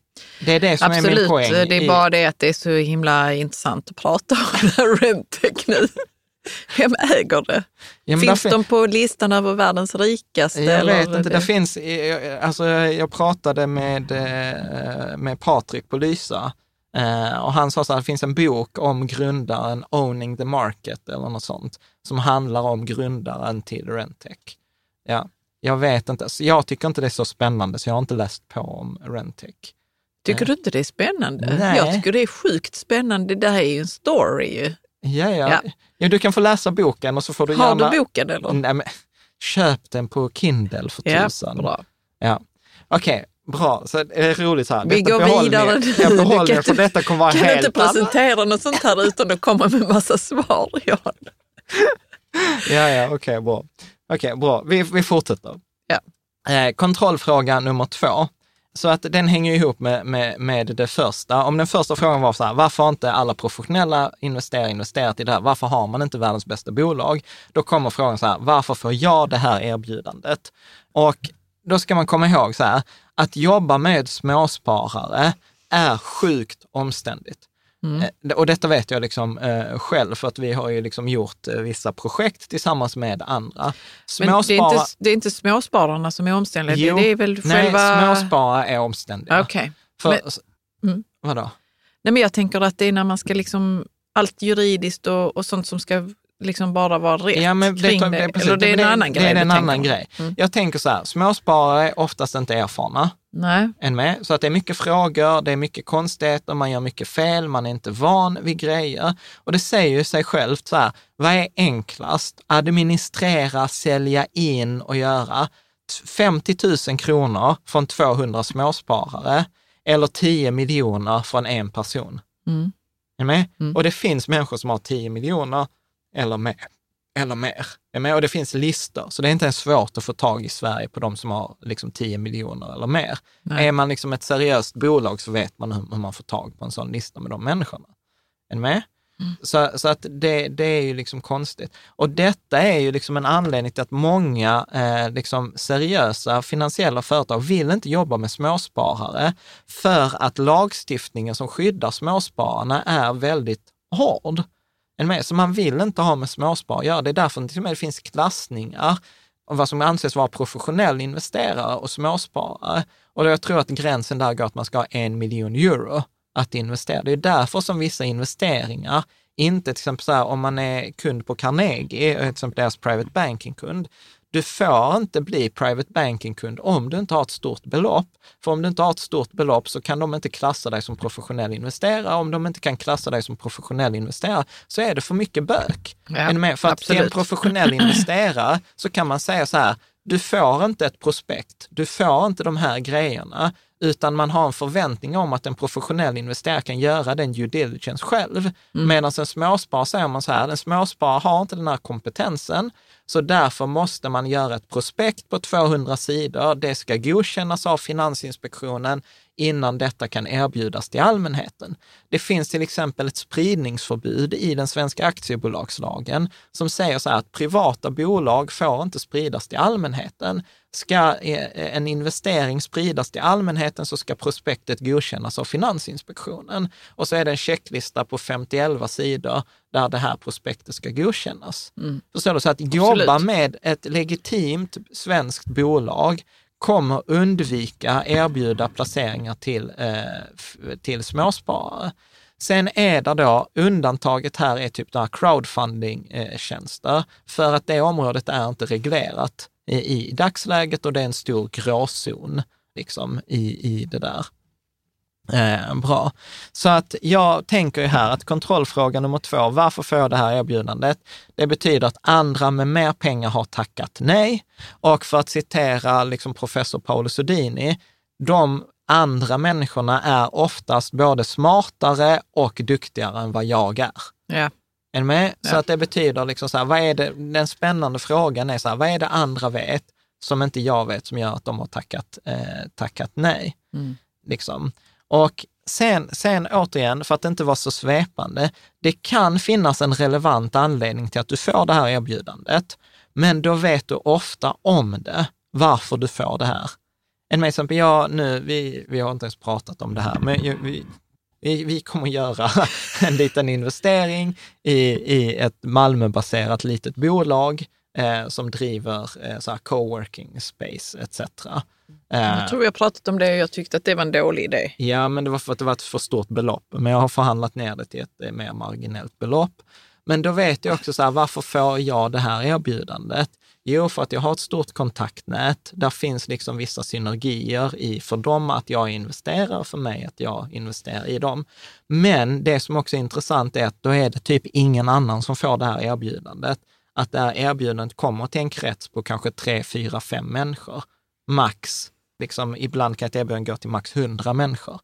Det är det som är min absolut. poäng. Det är i- bara det att det är så himla intressant att prata om Rentec nu. Vem äger det? Ja, Finns de på listan över världens rikaste? Jag vet inte, det finns, eh, alltså jag pratade med, eh, med Patrik på Lysa eh, och han sa så här, det finns en bok om grundaren Owning the Market eller något sånt, som handlar om grundaren till Rentec. Ja, jag vet inte, så jag tycker inte det är så spännande så jag har inte läst på om Rentec. Tycker du inte det är spännande? Nej. Jag tycker det är sjukt spännande. Det här är ju en story ju. Ja, ja. Ja. du kan få läsa boken och så får du Har gärna... du boken eller? Nej, men, köp den på Kindle för Ja, tusan. bra. Ja. Okej, bra. Så det är roligt här. Vi Detta går vidare. Ni. Jag behåller Du kan för detta kommer vara Kan helt inte presentera något sånt här utan att komma med massa svar? Ja. Ja, ja, okej, bra. Okej, bra. Vi, vi fortsätter. Ja. Eh, kontrollfråga nummer två. Så att den hänger ihop med, med, med det första. Om den första frågan var så här, varför har inte alla professionella investerare investerat i det här? Varför har man inte världens bästa bolag? Då kommer frågan så här, varför får jag det här erbjudandet? Och då ska man komma ihåg så här, att jobba med småsparare är sjukt omständigt. Eh, Och detta vet jag liksom eh, själv, för att vi har ju liksom gjort eh, vissa projekt tillsammans med andra. Men det är, Småspara- inte, det är inte småspararna som är omständliga, Jo, det är väl Nej, själva... småsparare är omständiga. Okej. För, Men- Mm. Vadå? Nej, men jag tänker att det är när man ska liksom, allt juridiskt och, och sånt som ska liksom bara vara rätt Ja, men kring det. är precis- Eller det är en men annan grej Det är en annan grej. Mm. Jag tänker så här, småsparare är oftast inte erfarna Nej. än med. Så att det är mycket frågor, det är mycket konstigheter, man gör mycket fel, man är inte van vid grejer. Och det säger ju sig självt så här, vad är enklast? Administrera, sälja in och göra 50 000 kronor från 200 småsparare eller 10 miljoner från en person. Mm. Är med? Mm. Och det finns människor som har 10 miljoner eller mer. Eller mer. Och det finns listor, så det är inte ens svårt att få tag i Sverige på de som har liksom 10 miljoner eller mer. Nej. Är man liksom ett seriöst bolag så vet man hur, hur man får tag på en sån lista med de människorna. Är ni med? Mm. Så, så att det, det är ju liksom konstigt. Och detta är ju liksom en anledning till att många eh, liksom seriösa finansiella företag vill inte jobba med småsparare för att lagstiftningen som skyddar småspararna är väldigt hård än ni? Så man vill inte ha med småsparare att göra. Det är därför det till och med finns klassningar av vad som anses vara professionell investerare och småsparare. Och jag tror att gränsen där går att man ska ha en miljon euro att investera. Det är därför som vissa investeringar inte, till exempel så här, om man är kund på Carnegie, eh, till exempel deras private banking-kund, du får inte bli private banking-kund om du inte har ett stort belopp. För om du inte har ett stort belopp så kan de inte klassa dig som professionell investerare. Om de inte kan klassa dig som professionell investerare så är det för mycket bök. Ja? För att till en absolut. professionell investerare så kan man säga så här, du får inte ett prospekt, du får inte de här grejerna, utan man har en förväntning om att en professionell investerare kan göra den due diligence själv. Medan en småsparare säger man så här, en småsparare har inte den här kompetensen, så därför måste man göra ett prospekt på 200 sidor. Det ska godkännas av Finansinspektionen innan detta kan erbjudas till allmänheten. Det finns till exempel ett spridningsförbud i den svenska aktiebolagslagen som säger så här att privata bolag får inte spridas till allmänheten. Ska eh, en investering spridas till allmänheten så ska prospektet godkännas av Finansinspektionen. Och så är det en checklista på 51 sidor där det här prospektet ska godkännas. Förstår du? Så att jobba med ett legitimt svenskt bolag kommer undvika erbjuda placeringar till, eh, till småsparare. Sen är det då, undantaget här är typ några crowdfunding-tjänster, för att det området är inte reglerat i, i dagsläget och det är en stor gråzon liksom, i, i det där. Eh, bra. Så att jag tänker ju här att kontrollfråga nummer två, varför får jag det här erbjudandet? Det betyder att andra med mer pengar har tackat nej. Och för att citera liksom professor Paolo Sodini, de andra människorna är oftast både smartare och duktigare än vad jag är. Ja. Är ni med? Så Ja. att det betyder liksom så här, vad är det, den spännande frågan är så här, vad är det andra vet som inte jag vet som gör att de har tackat, eh, tackat nej? Mm. Liksom. Och sen, sen återigen, för att inte vara så svepande, det kan finnas en relevant anledning till att du får det här erbjudandet, men då vet du ofta om det, varför du får det här. En med exempel, jag nu, vi, vi har inte ens pratat om det här, men vi, vi, vi kommer göra en liten investering i, i ett Malmöbaserat litet bolag eh, som driver eh, så här coworking space etc. Eh, Jag tror vi har pratat om det och jag tyckte att det var en dålig idé. Ja, men det var för att det var ett för stort belopp. Men jag har förhandlat ner det till ett eh, mer marginellt belopp. Men då vet jag också så här, varför får jag det här erbjudandet? Jo, för att jag har ett stort kontaktnät. Där finns liksom vissa synergier i för dem att jag investerar, för mig att jag investerar i dem. Men det som också är intressant är att då är det typ ingen annan som får det här erbjudandet. att det här erbjudandet kommer till en krets på kanske tre, fyra, fem människor. Max, liksom, ibland kan ett erbjudande gå till max hundra människor.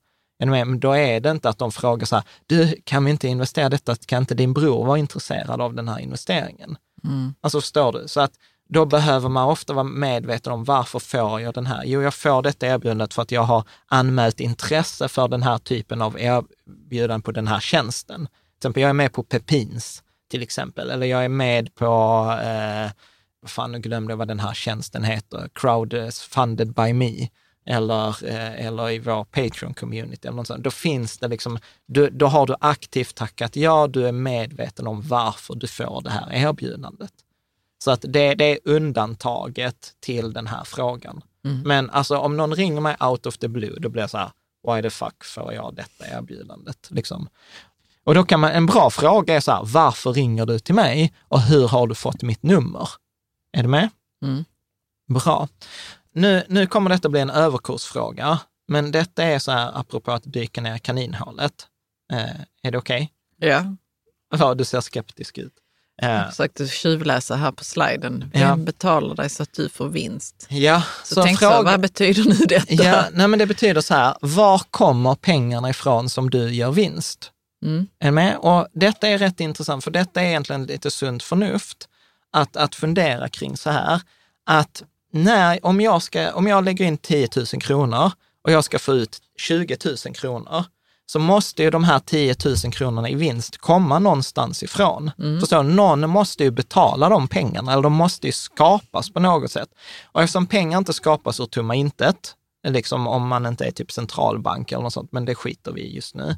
Men då är det inte att de frågar så här, du, kan vi inte investera detta? Kan inte din bror vara intresserad av den här investeringen? Mm. Alltså förstår du? Så att då behöver man ofta vara medveten om varför får jag den här? Jo, jag får detta erbjudandet för att jag har anmält intresse för den här typen av erbjudande på den här tjänsten. Till exempel, jag är med på Pepins till exempel, eller jag är med på, eh, fan, nu glömde jag vad den här tjänsten heter, Crowd Funded by Me eller, eh, eller i vår Patreon-community eller något sånt. Då finns det liksom, du, då har du aktivt tackat ja, du är medveten om varför du får det här erbjudandet. Så att det, det är undantaget till den här frågan. Mm. Men alltså om någon ringer mig out of the blue, då blir jag så här, why the fuck får jag detta erbjudandet? Liksom. Och då kan man, en bra fråga är så här, varför ringer du till mig och hur har du fått mitt nummer? Är du med? Mm. Bra. Nu, nu kommer detta bli en överkursfråga, men detta är så här, apropå att dyka ner i kaninhålet. Eh, är det okej? Okay? Ja. Ja, du ser skeptisk ut. Jag försökte tjuvläsa här på sliden. Vem ja. betalar dig så att du får vinst? Ja, så, så tänk fråga... så, vad betyder nu detta? Ja, nej, men det betyder så här, var kommer pengarna ifrån som du gör vinst? Mm. Är med? Och detta är rätt intressant, för detta är egentligen lite sunt förnuft att, att fundera kring så här, att när, om, jag ska, om jag lägger in 10 000 kronor och jag ska få ut 20 000 kronor, så måste ju de här 10 000 kronorna i vinst komma någonstans ifrån. Mm. Förstår du? Någon måste ju betala de pengarna, eller de måste ju skapas på något sätt. Och eftersom pengar inte skapas ur tomma intet, liksom om man inte är typ centralbank eller något sånt, men det skiter vi i just nu,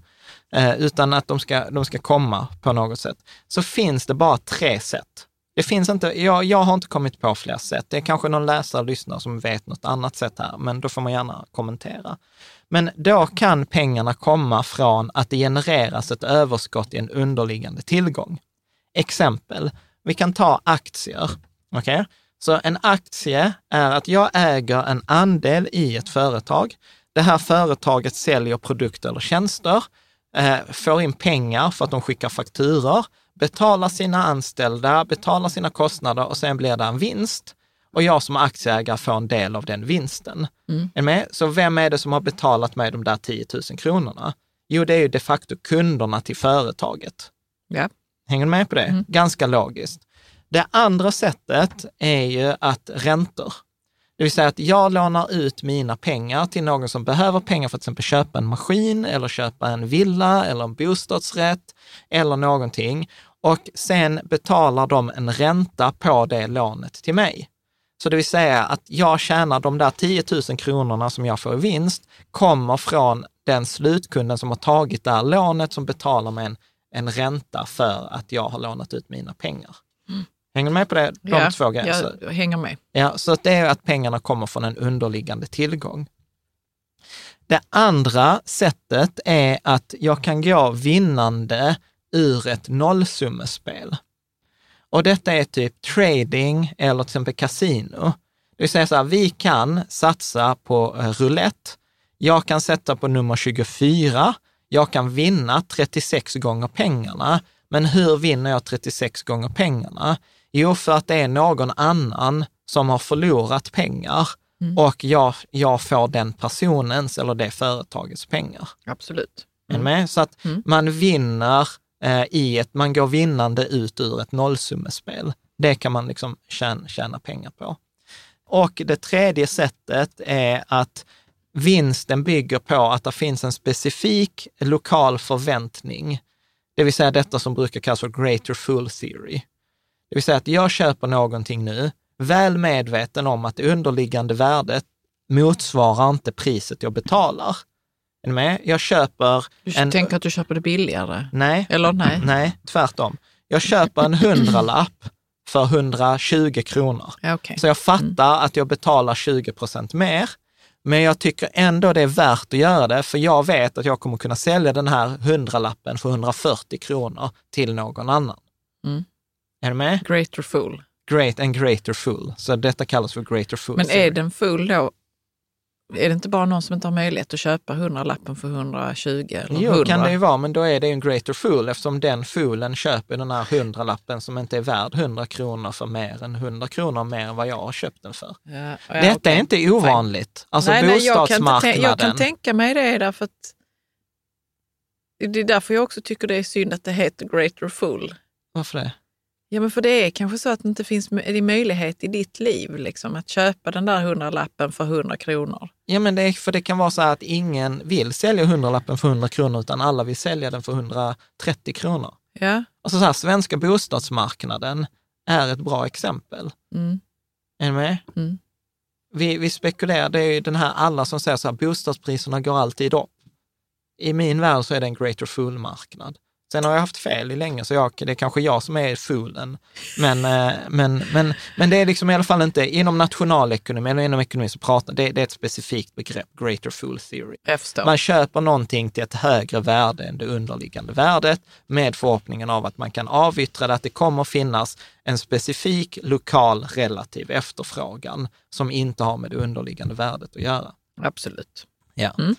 eh, utan att de ska, de ska komma på något sätt, så finns det bara tre sätt. Det finns inte, jag, jag har inte kommit på fler sätt. Det är kanske någon läsare och lyssnare som vet något annat sätt här, men då får man gärna kommentera. Men då kan pengarna komma från att det genereras ett överskott i en underliggande tillgång. Exempel, vi kan ta aktier. Okay? Så en aktie är att jag äger en andel i ett företag. Det här företaget säljer produkter eller tjänster, eh, får in pengar för att de skickar fakturor, betalar sina anställda, betalar sina kostnader och sen blir det en vinst och jag som aktieägare får en del av den vinsten. Mm. Är med? Så vem är det som har betalat mig de där 10 000 kronorna? Jo, det är ju de facto kunderna till företaget. Ja. Hänger du med på det? Mm. Ganska logiskt. Det andra sättet är ju att räntor. Det vill säga att jag lånar ut mina pengar till någon som behöver pengar för att till exempel köpa en maskin eller köpa en villa eller en bostadsrätt eller någonting. Och sen betalar de en ränta på det lånet till mig. Så det vill säga att jag tjänar de där 10 000 kronorna som jag får i vinst, kommer från den slutkunden som har tagit det här lånet som betalar mig en, en ränta för att jag har lånat ut mina pengar. Mm. Hänger du med på det? De ja, två gränser. jag hänger med. Ja, så det är att pengarna kommer från en underliggande tillgång. Det andra sättet är att jag kan gå vinnande ur ett nollsummespel. Och detta är typ trading eller till exempel kasino. Det vill säga så här, vi kan satsa på eh, roulette. Jag kan sätta på nummer 24. Jag kan vinna 36 gånger pengarna. Men hur vinner jag 36 gånger pengarna? Jo, för att det är någon annan som har förlorat pengar mm. och jag, jag får den personens eller det företagets pengar. Absolut. Mm. Så att mm. man vinner eh, i ett, man går vinnande ut ur ett nollsummespel. Det kan man liksom tjäna, tjäna pengar på. Och det tredje sättet är att vinsten bygger på att det finns en specifik lokal förväntning. Det vill säga detta som brukar kallas för greater full theory. Det vill säga att jag köper någonting nu, väl medveten om att det underliggande värdet motsvarar inte priset jag betalar. Är ni med? Jag köper... Du en... tänker att du köper det billigare? Nej. Eller nej? Nej, tvärtom. Jag köper en hundralapp för 120 kronor. Okay. Så jag fattar mm. att jag betalar 20 procent mer, men jag tycker ändå det är värt att göra det, för jag vet att jag kommer kunna sälja den här hundralappen för 140 kronor till någon annan. Mm. Är du med? Greater full. Great and greater full. Så detta kallas för greater full. Men är den full då är det inte bara någon som inte har möjlighet att köpa 100-lappen för 120 eller 100? Jo, kan det ju vara, men då är det ju en greater fool eftersom den foolen köper den här 100-lappen som inte är värd 100 kronor för mer än 100 kronor mer än vad jag har köpt den för. Ja, ja, Detta okej. är inte ovanligt. Alltså nej, nej, jag kan, bostadsmarknaden. jag kan tänka mig det därför att det är därför jag också tycker det är synd att det heter Greater Fool. Varför det? Ja, men för det är kanske så att det inte finns det möjlighet i ditt liv liksom, att köpa den där 100-lappen för 100 kronor. Ja, men det är, för det kan vara så här att ingen vill sälja 100-lappen för 100 kronor, utan alla vill sälja den för 130 kronor. Ja, Alltså så här, svenska bostadsmarknaden är ett bra exempel. mm. Är ni med? Mm. Vi, vi spekulerar, det är ju den här, alla som säger så här, bostadspriserna går alltid upp. I min värld så är det en greater fool-marknad. Sen har jag haft fel i länge, så jag, det är kanske jag som är foolen. Men, eh, men, men, men det är liksom i alla fall inte, inom nationalekonomi eller inom ekonomi så pratar, det, det är ett specifikt begrepp, greater fool theory. Man köper någonting till ett högre värde än det underliggande värdet med förhoppningen av att man kan avyttra det, att det kommer finnas en specifik lokal relativ efterfrågan som inte har med det underliggande värdet att göra. Absolut. Ja. Mm.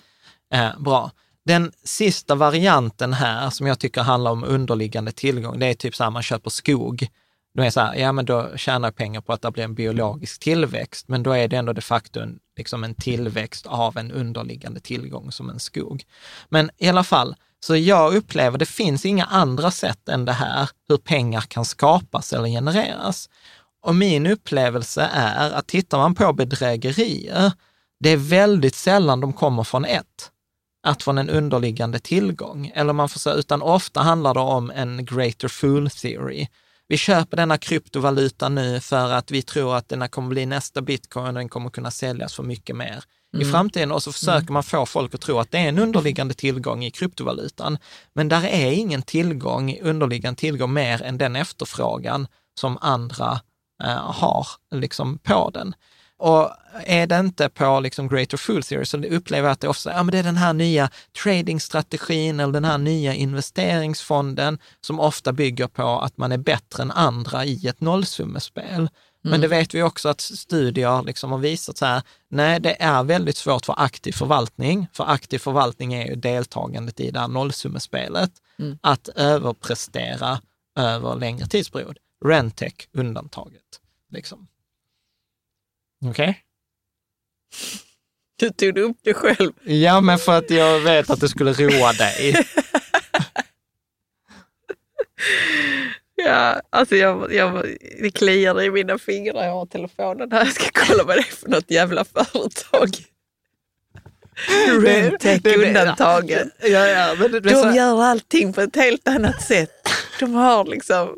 Eh, bra. Den sista varianten här som jag tycker handlar om underliggande tillgång, det är typ så här man köper skog. Då är det så här, ja men då tjänar jag pengar på att det blir en biologisk tillväxt, men då är det ändå de facto en, liksom en tillväxt av en underliggande tillgång som en skog. Men i alla fall, så jag upplever det finns inga andra sätt än det här hur pengar kan skapas eller genereras. Och min upplevelse är att tittar man på bedrägerier, det är väldigt sällan de kommer från ett att från en underliggande tillgång, eller man får säga, utan ofta handlar det om en greater fool theory. Vi köper denna kryptovaluta nu för att vi tror att den kommer bli nästa bitcoin och den kommer kunna säljas för mycket mer i framtiden. Och så försöker man få folk att tro att det är en underliggande tillgång i kryptovalutan. Men där är ingen tillgång, underliggande tillgång mer än den efterfrågan som andra eh, har liksom på den. Och är det inte på liksom greater fool theory så upplever jag att det ofta ja, men det är den här nya tradingstrategin eller den här nya investeringsfonden som ofta bygger på att man är bättre än andra i ett nollsummespel. Men det vet vi också att studier liksom har visat så här, nej det är väldigt svårt för aktiv förvaltning, för aktiv förvaltning är ju deltagandet i det här nollsummespelet, att överprestera över längre tidsperiod. Rentec undantaget. Liksom. Okej? Du tog upp det själv. Ja, men för att jag vet att det skulle roa dig. Ja, alltså jag, jag, det kliar i mina fingrar. Jag har telefonen här. Jag ska kolla vad det är för något jävla företag. Rentec det- det- undantagen. Ja, ja, men det, det, De gör allting på ett helt annat sätt. De har liksom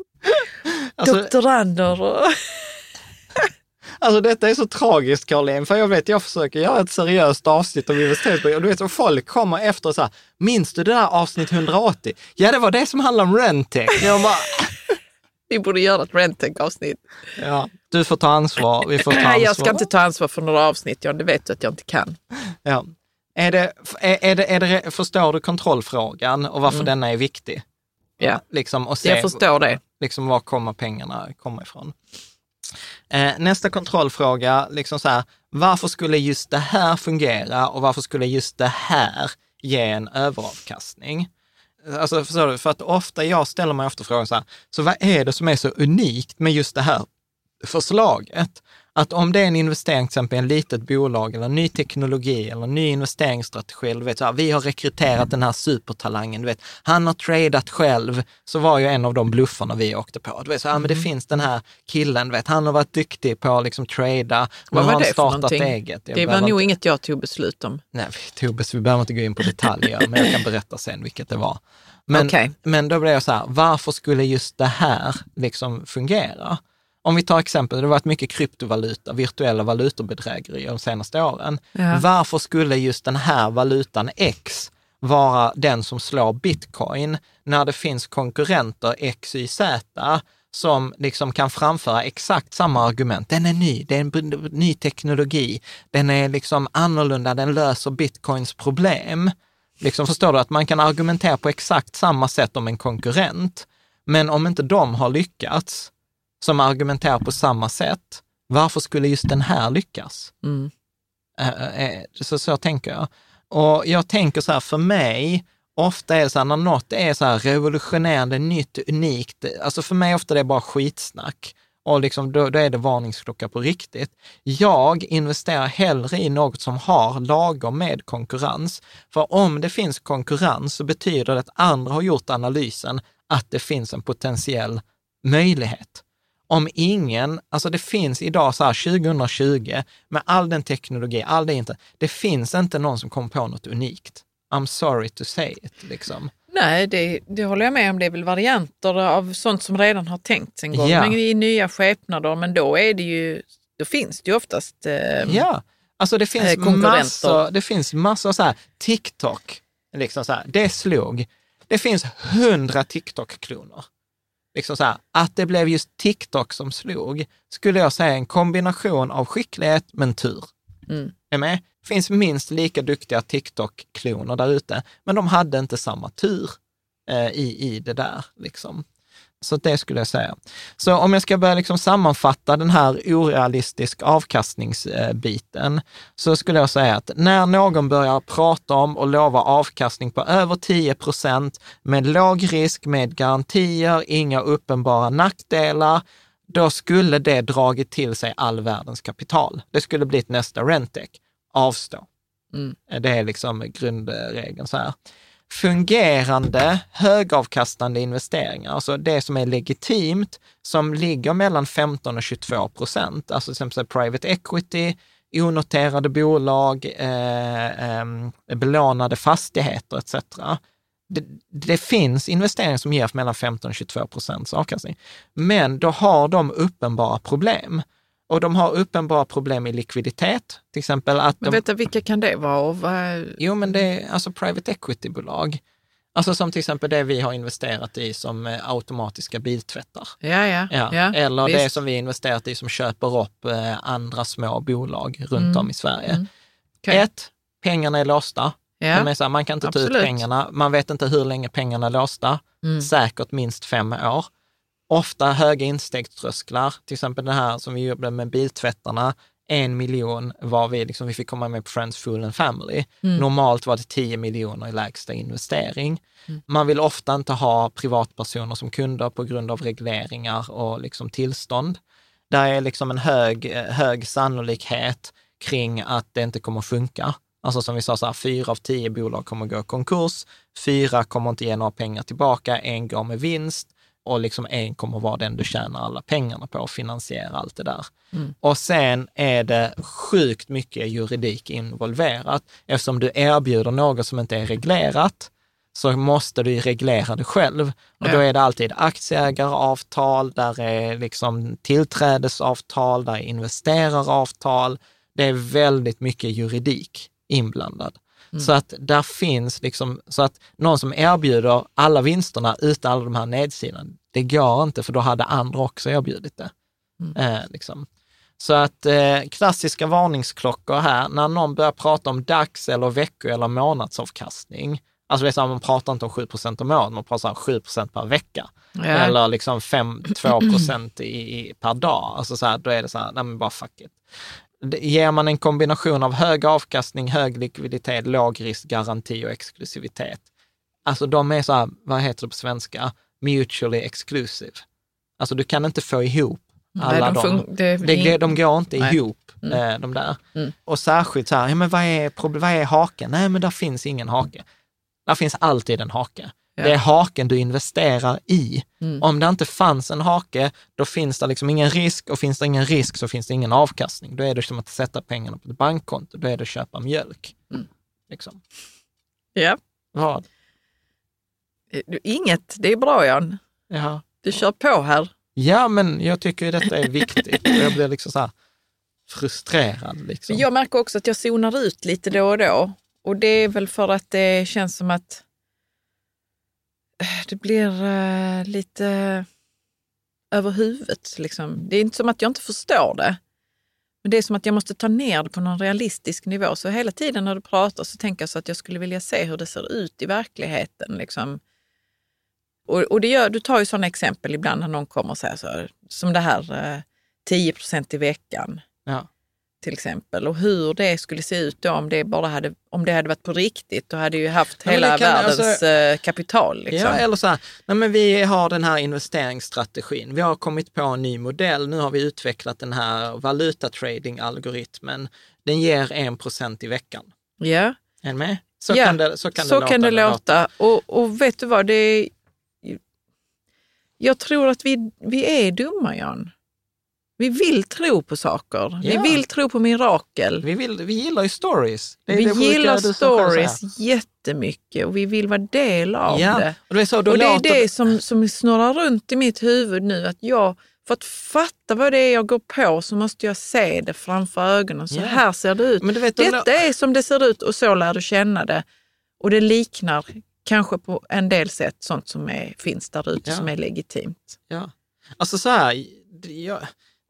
alltså, doktorander och... Alltså detta är så tragiskt Caroline, för jag vet, jag försöker göra ett seriöst avsnitt om investeringsbolag och du vet, och folk kommer efter och så här, minns du det där avsnitt 180? Ja, det var det som handlade om Rentec. Jag bara, Vi borde göra ett Rentec-avsnitt. ja, du får ta ansvar, vi får ta ansvar. Nej, jag ska inte ta ansvar för några avsnitt, John. Det vet du att jag inte kan. Ja. Är det, är, är det, är det, förstår du kontrollfrågan och varför denna är viktig? Ja, Liksom, och se, jag förstår det. liksom var kommer pengarna komma ifrån. Eh, nästa kontrollfråga, liksom så här, varför skulle just det här fungera och varför skulle just det här ge en överavkastning? Alltså, förstår du? För att ofta, jag ställer mig ofta frågan så här, så vad är det som är så unikt med just det här förslaget? Att om det är en investering, till exempel i en litet bolag eller ny teknologi eller ny investeringsstrategi, eller vet, så här, vi har rekryterat den här supertalangen, du vet, han har tradat själv, så var ju en av de bluffarna vi åkte på. Du vet, så, ja, men det finns den här killen, vet, han har varit duktig på att liksom trada, har var han för startat eget. Jag Det var nog inte- inget jag tog beslut om. Nej, Tobes, vi behöver inte gå in på detaljer, men jag kan berätta sen vilket det var. Men, Okej. men då blev jag så här, varför skulle just det här liksom fungera? Om vi tar exempel, det har varit mycket kryptovaluta, virtuella valutobedrägerier de senaste åren. Ja. Varför skulle just den här valutan X vara den som slår bitcoin när det finns konkurrenter X, Y, Z som liksom kan framföra exakt samma argument. Den är ny, det är en ny teknologi, den är liksom annorlunda, den löser bitcoins problem. Liksom förstår du att man kan argumentera på exakt samma sätt om en konkurrent, men om inte de har lyckats, som argumenterar på samma sätt, varför skulle just den här lyckas? Mm. Eh, eh, Så, så tänker jag. Och jag tänker så här, för mig, ofta är det så här, när något är så här revolutionerande, nytt, unikt, alltså för mig ofta det är bara skitsnack. Och liksom, då, då är det varningsklocka på riktigt. Jag investerar hellre i något som har lagom med konkurrens. För om det finns konkurrens så betyder det att andra har gjort analysen att det finns en potentiell möjlighet. Om ingen, alltså det finns idag så här 2020 med all den teknologi, all det inte, det finns inte någon som kommer på något unikt. I'm sorry to say it, liksom. Nej, det, det håller jag med om. Det är väl varianter av sånt som redan har tänkts en gång, Ja. men i nya skepnader. Men då är det ju, då finns det ju oftast... Eh, Ja, alltså det Eh, finns konkurrenter. massor, det finns massor så här, TikTok, liksom så här, det slog. Det finns hundra TikTok-kloner. Liksom så här, att det blev just TikTok som slog, skulle jag säga en kombination av skicklighet men tur. Mm. Är med? Det finns minst lika duktiga TikTok-kloner där ute, men de hade inte samma tur eh, i, i det där. Liksom. Så det skulle jag säga. Så om jag ska börja liksom sammanfatta den här orealistisk avkastningsbiten, så skulle jag säga att när någon börjar prata om och lova avkastning på över 10 procent med låg risk, med garantier, inga uppenbara nackdelar, då skulle det dragit till sig all världens kapital. Det skulle bli ett nästa Rentec. Avstå. Mm. Det är liksom grundregeln så här fungerande högavkastande investeringar, alltså det som är legitimt, som ligger mellan 15 och 22 procent, alltså till exempel private equity, onoterade bolag, eh, eh, belånade fastigheter etc. Det, det finns investeringar som ger mellan 15 och 22 procents avkastning, men då har de uppenbara problem. Och de har uppenbara problem i likviditet, till exempel att Men de... vänta, vilka kan det vara? Och vad, Jo, men det är alltså private equity-bolag. Alltså som till exempel det vi har investerat i som eh, automatiska biltvättar. ja, ja, Ja. ja, Eller det visst. som vi investerat i som köper upp eh, andra små bolag runt om i Sverige. Mm. Okej. Ett, pengarna är låsta. Ja. De är här, man kan inte ta Absolut. ut pengarna. Man vet inte hur länge pengarna är låsta. Mm. Säkert minst fem år. Ofta höga instegströsklar. Till exempel det här som vi gjorde med biltvättarna. En miljon var vi, liksom, vi fick komma med på Friends Food and Family. Mm. Normalt var det 10 miljoner i lägsta investering. Man vill ofta inte ha privatpersoner som kunder på grund av regleringar och liksom tillstånd. Där är liksom en hög, eh, hög sannolikhet kring att det inte kommer funka. Alltså som vi sa, så här, fyra av tio bolag kommer gå i konkurs, fyra kommer inte ge några pengar tillbaka, en går med vinst och liksom en kommer vara den du tjänar alla pengarna på och finansiera allt det där. Och sen är det sjukt mycket juridik involverat. Eftersom du erbjuder något som inte är reglerat, så måste du reglera det själv. Och då Ja. är det alltid aktieägaravtal, där är liksom tillträdesavtal, där är investeraravtal. Det är väldigt mycket juridik inblandad. Så att där finns liksom, så att någon som erbjuder alla vinsterna utan alla de här nedsidorna, det går inte för då hade andra också erbjudit det. Eh, liksom. Så att eh, klassiska varningsklockor här, när någon börjar prata om dags eller vecko eller månadsavkastning, alltså det är så här, man pratar inte om 7 procent om året, man pratar här 7 procent per vecka. Ja. Eller liksom 5-2 procent i, i, per dag. Alltså så här, då är det så här, nej men bara fuck it. Ger man en kombination av hög avkastning, hög likviditet, låg risk, garanti och exklusivitet. Alltså de är så här, vad heter det på svenska, mutually exclusive. Alltså du kan inte få ihop alla Nej, de, Det, det, de går inte Nej. ihop, eh, de där. Mm. Och särskilt så här, ja, men vad, är, vad är haken? Nej, men där finns ingen hake. Där finns alltid en hake. Ja. Det är haken du investerar i. Mm. Om det inte fanns en hake, då finns det liksom ingen risk och finns det ingen risk så finns det ingen avkastning. Då är det som att sätta pengarna på ett bankkonto, då är det att köpa mjölk. Mm. Liksom. Ja. Vad? Du, Inget, det är bra Jan. Jaha. Du kör på här. Ja, men jag tycker ju detta är viktigt. Jag blir liksom så här frustrerad. Liksom. Jag märker också att jag zonar ut lite då och då. Och det är väl för att det känns som att eh, det blir eh, lite över huvudet. Liksom. Det är inte som att jag inte förstår det. Men det är som att jag måste ta ner det på någon realistisk nivå. Så hela tiden när du pratar så tänker jag så att jag skulle vilja se hur det ser ut i verkligheten. Liksom. Och, och det gör, du tar ju sådana exempel ibland när någon kommer och säger så, som det här eh, 10 procent i veckan. Ja till exempel och hur det skulle se ut då om det bara hade, om det hade varit på riktigt. Då hade ju haft Ja, hela kan- världens alltså- eh, kapital. Liksom. Ja, eller så här, nej men vi har den här investeringsstrategin. Vi har kommit på en ny modell. Nu har vi utvecklat den här valutatrading-algoritmen. Den ger 1% i veckan. ja. Är med? Så Ja, kan det, så kan så det kan låta. det låta. Och, och vet du vad, det är, jag tror att vi, vi är dumma, Jan. Vi vill tro på saker. Ja. Vi vill tro på mirakel. Vi, vill, vi gillar ju stories. Det Vi det gillar stories jättemycket och vi vill vara del av Ja, det. och det är så, Och det är det som, som snurrar runt i mitt huvud nu. Att jag, för att fatta vad det är jag går på så måste jag se det framför ögonen. Så Ja. här ser det ut. Men du vet, Detta är som det ser ut och så lär du känna det. Och det liknar kanske på en del sätt sånt som är, finns där ute Ja. som är legitimt. Ja. Alltså så här, jag,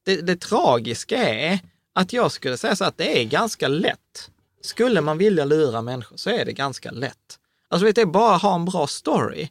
det, det tragiska är att jag skulle säga så att det är ganska lätt. Skulle man vilja lura människor så är det ganska lätt. Alltså vet, du, bara ha en bra story.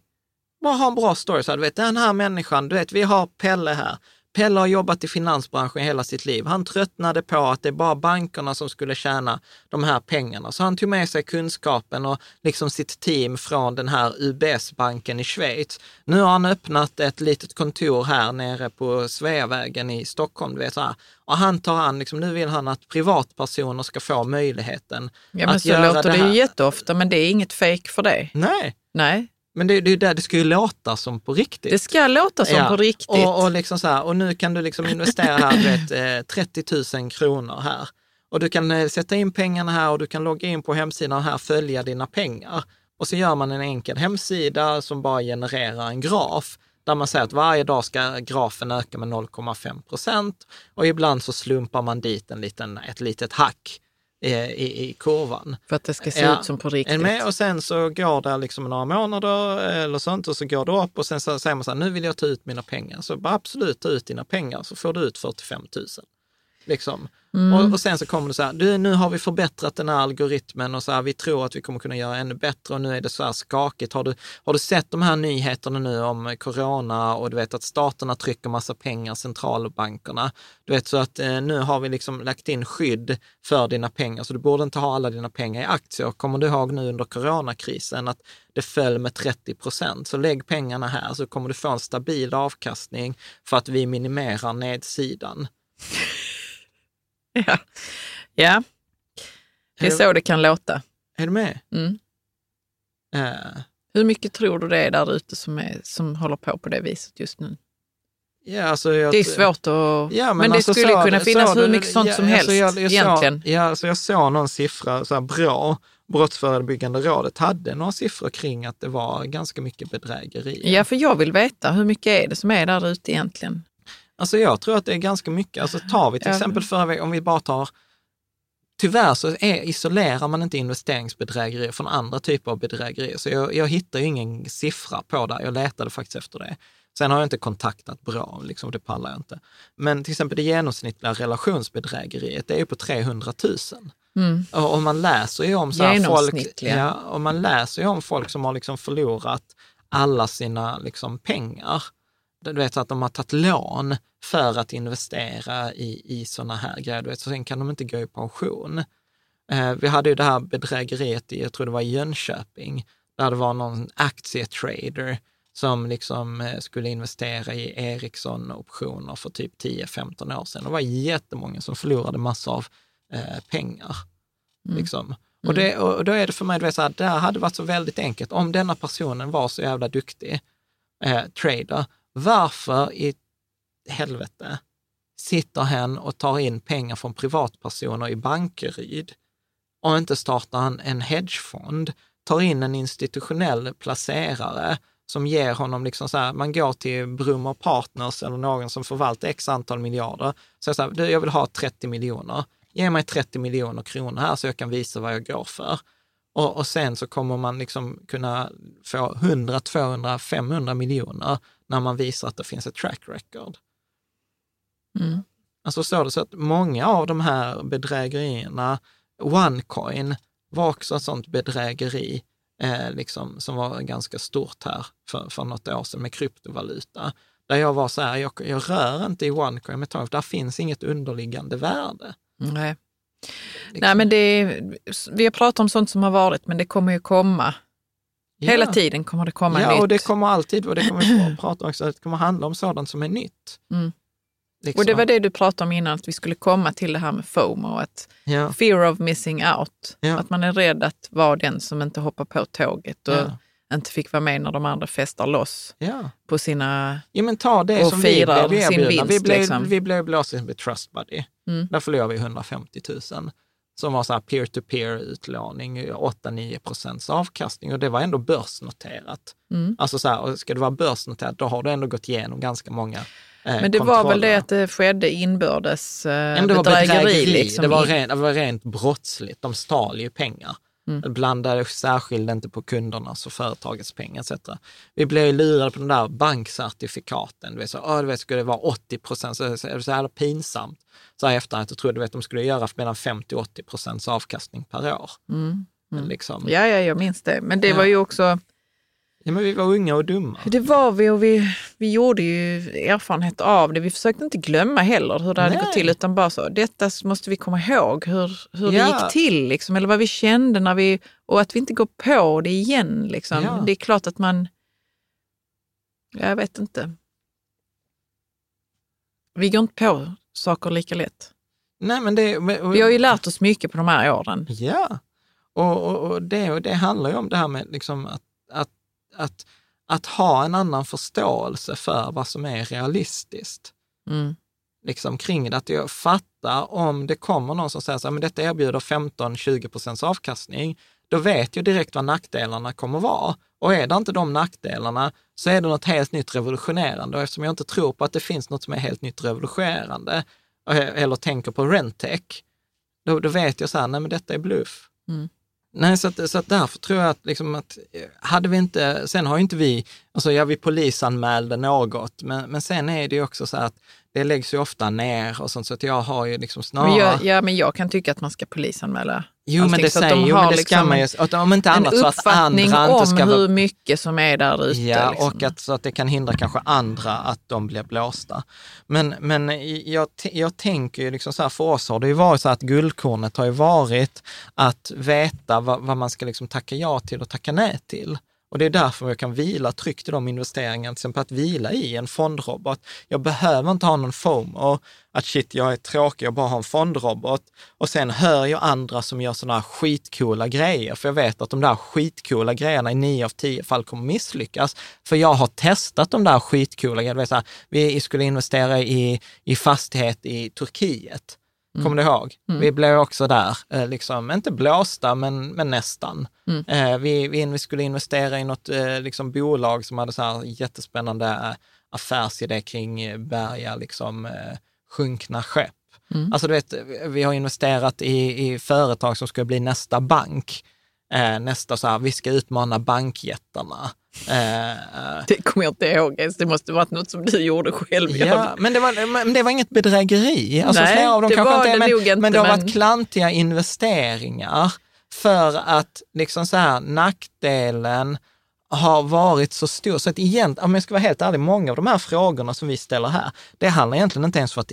Bara ha en bra story. Så här, du vet, den här människan, du vet, vi har Pelle här. Pelle har jobbat i finansbranschen hela sitt liv. Han tröttnade på att det är bara bankerna som skulle tjäna de här pengarna. Så han tog med sig kunskapen och liksom sitt team från den här UBS-banken i Schweiz. Nu har han öppnat ett litet kontor här nere på Sveavägen i Stockholm. Du vet, så. Och han tar an, liksom, nu vill han att privatpersoner ska få möjligheten Ja, men att så göra låter det, här. ju jätteofta, men det är inget fake för det. Nej, Nej, men det, det är ju där det ska ju låta som på riktigt. det ska låta som Ja, på riktigt. Och, och, liksom så här, och nu kan du liksom investera här, vet, eh, 30 000 kronor här. Och du kan eh, sätta in pengarna här och du kan logga in på hemsidan här, följa dina pengar. Och så gör man en enkel hemsida som bara genererar en graf där man säger att varje dag ska grafen öka med 0,5 procent och ibland så slumpar man dit en liten, ett litet hack eh, i, i kurvan. för att det ska se Ja, ut som på riktigt. med? Och sen så går det liksom några månader eller sånt och så går det upp och sen så säger man så här, nu vill jag ta ut mina pengar. Så bara absolut ta ut dina pengar så får du ut 45 000. Liksom. Mm. Och, och sen så kommer det så här, du, nu har vi förbättrat den här algoritmen och så här, vi tror att vi kommer kunna göra ännu bättre och nu är det så här skakigt. Har du, har du sett de här nyheterna nu om corona och du vet att staterna trycker massa pengar, centralbankerna. Du vet så att eh, nu har vi liksom lagt in skydd för dina pengar, så du borde inte ha alla dina pengar i aktier. Kommer du ihåg nu under coronakrisen att det föll med 30 procent, så lägg pengarna här så kommer du få en stabil avkastning för att vi minimerar nedsidan. Ja. ja, det är så det kan låta. Är du med? Mm. Eh, Hur mycket tror du det är där ute som, är, som håller på på det viset just nu? ja, alltså jag, Det är svårt att... Ja, men, det alltså skulle så- kunna så finnas det- hur mycket sånt ja, som alltså helst jag, jag egentligen. Ja, alltså jag såg någon siffra, så här, bra, Brottsförebyggande rådet hade några siffror kring att det var ganska mycket bedrägerier. Ja, för jag vill veta hur mycket är det som är där ute egentligen? Alltså jag tror att det är ganska mycket. Alltså tar vi till Ja. exempel förra veckan, om vi bara tar Tyvärr så är, isolerar man inte investeringsbedrägerier från andra typer av bedrägerier. Så jag, jag hittar ju ingen siffra på det. Jag letade faktiskt efter det. Sen har jag inte kontaktat bra, liksom, det pallar jag inte. Men till exempel det genomsnittliga relationsbedrägeriet, det är ju på 300 000. Mm. Och, och man läser ju om så här folk, ja, och man läser om folk som har liksom förlorat alla sina liksom pengar. Du vet att de har tagit lån för att investera i, i sådana här grejer. Du vet, så sen kan de inte gå i pension. Eh, vi hade ju det här bedrägeriet i, jag tror det var i Jönköping, där det var någon aktietrader som liksom eh, skulle investera i Ericsson-optioner för typ 10-15 år sedan. Det var jättemånga som förlorade massor av eh, pengar. Liksom. Och, det, och då är det för mig, du vet, så här, det här hade varit så väldigt enkelt. Om denna personen var så jävla duktig eh, trader, varför i helvete sitter hen och tar in pengar från privatpersoner i Bankeryd och inte startar en, en hedgefond, tar in en institutionell placerare som ger honom, liksom så här, man går till Brummer Partners eller någon som förvaltar x antal miljarder, så jag, så här, du, jag vill ha 30 miljoner, ge mig 30 miljoner kronor här så jag kan visa vad jag går för. Och, och sen så kommer man liksom kunna få 100, 200, 500 miljoner när man visar att det finns ett track record. Mm. Alltså så det så att många av de här bedrägerierna, OneCoin var också ett sånt bedrägeri eh, liksom, som var ganska stort här för, för något år sedan med kryptovaluta. Där jag var så här, jag, jag rör inte i OneCoin med tag, där finns inget underliggande värde. Nej. Liksom. Nej, men det vi har pratat om sånt som har varit, men det kommer ju komma. Ja. Hela tiden kommer det komma ja, nytt. Ja, och det kommer alltid, och det kommer vi att prata om också, det kommer handla om sådant som är nytt. Mm. Liksom. Och det var det du pratade om innan, att vi skulle komma till det här med FOMO, att ja. fear of missing out. Ja. Att man är rädd att vara den som inte hoppar på tåget och ja. inte fick vara med när de andra festar loss på sina... Ja, men ta det som vi blev erbjudna. Vi blev, liksom. vi blev blåsta med Trust Buddy. Mm. Där förlorade vi 150 000 som var så här peer-to-peer utlåning, 8-9 procents avkastning och det var ändå börsnoterat. Mm. Alltså så här, ska det vara börsnoterat, då har du ändå gått igenom ganska många eh, Men det kontroller. var väl det att det skedde inbördes eh, det bedrägeri? bedrägeri. Liksom. Det, var rent, det var rent brottsligt, de stal ju pengar. Mm. Blandade särskilt inte på kundernas och företagets pengar etc. Vi blev lurade på de där bankcertifikaten. Du vet, så, oh, du vet, skulle det vara 80 procent, så så jävla pinsamt. Så här efterhand, jag trodde att de skulle göra mellan 50 och 80 procents avkastning per år. Mm. Mm. Liksom. Ja, ja, jag minns det. Men det ja. var ju också Ja, men vi var unga och dumma. Det var vi och vi, vi gjorde ju erfarenhet av det. Vi försökte inte glömma heller hur det Nej. hade gått till, utan bara så, detta måste vi komma ihåg, hur, hur ja. det gick till, liksom, eller vad vi kände när vi, och att vi inte går på det igen. Liksom. Ja. Det är klart att man, jag vet inte. Vi går inte på saker lika lätt. Nej, men det, och, vi har ju lärt oss mycket på de här åren. Ja, och, och, och det, och det handlar ju om det här med liksom att, att att, ha en annan förståelse för vad som är realistiskt. Mm. Liksom kring det, att jag fattar om det kommer någon som säger så här, men detta erbjuder 15-20 procents avkastning, då vet jag direkt vad nackdelarna kommer vara. Och är det inte de nackdelarna så är det något helt nytt revolutionerande. Och eftersom jag inte tror på att det finns något som är helt nytt revolutionerande, eller tänker på rentech, då, då vet jag så här, nej men detta är bluff. Mm. Nej, så, att, så att därför tror jag att, liksom att eh, hade vi inte, sen har ju inte vi, alltså ja, vi polisanmälde något, men, men sen är det ju också så att det läggs ju ofta ner och sånt, så att jag har ju liksom snarare... Men jag, ja, men jag kan tycka att man ska polisanmäla Jo, allting, men det, säger, de jo, men det liksom ska man ju, att om inte annat så att andra inte ska... om hur mycket som är där ute. Ja, liksom. och att, så att det kan hindra kanske andra att de blir blåsta. Men, men jag, jag tänker ju liksom så här, för oss har det ju varit så att guldkornet har ju varit att veta vad, vad man ska liksom tacka ja till och tacka nej till. Och det är därför jag kan vila tryggt i de investeringarna, till exempel att vila i en fondrobot. Jag behöver inte ha någon FOMO, att shit, jag är tråkig, jag bara har en fondrobot. Och sen hör jag andra som gör sådana här skitcoola grejer, för jag vet att de där skitcoola grejerna i nio av tio fall kommer misslyckas. För jag har testat de där skitcoola grejerna. Vi skulle investera i, i fastighet i Turkiet. Mm. Kommer du ihåg? Mm. Vi blev också där, eh, liksom, inte blåsta, men, men nästan. Mm. Eh, vi, vi, skulle investera i något eh, liksom, bolag som hade så här jättespännande affärsidé kring bärga liksom, sjunkna skepp. Mm. Alltså du vet, vi har investerat i, i företag som ska bli nästa bank. nästa så här, vi ska utmana bankjättarna. Uh, det kommer jag inte ihåg ens. Det måste varit något som du gjorde själv. Ja, men det, var, men det var inget bedrägeri. Alltså, Nej, flera av dem det kanske var inte, det men, inte, men det har men... varit klantiga investeringar för att liksom så här, nackdelen har varit så stor. Så att igen, om jag ska vara helt ärlig, många av de här frågorna som vi ställer här, det handlar egentligen inte ens om att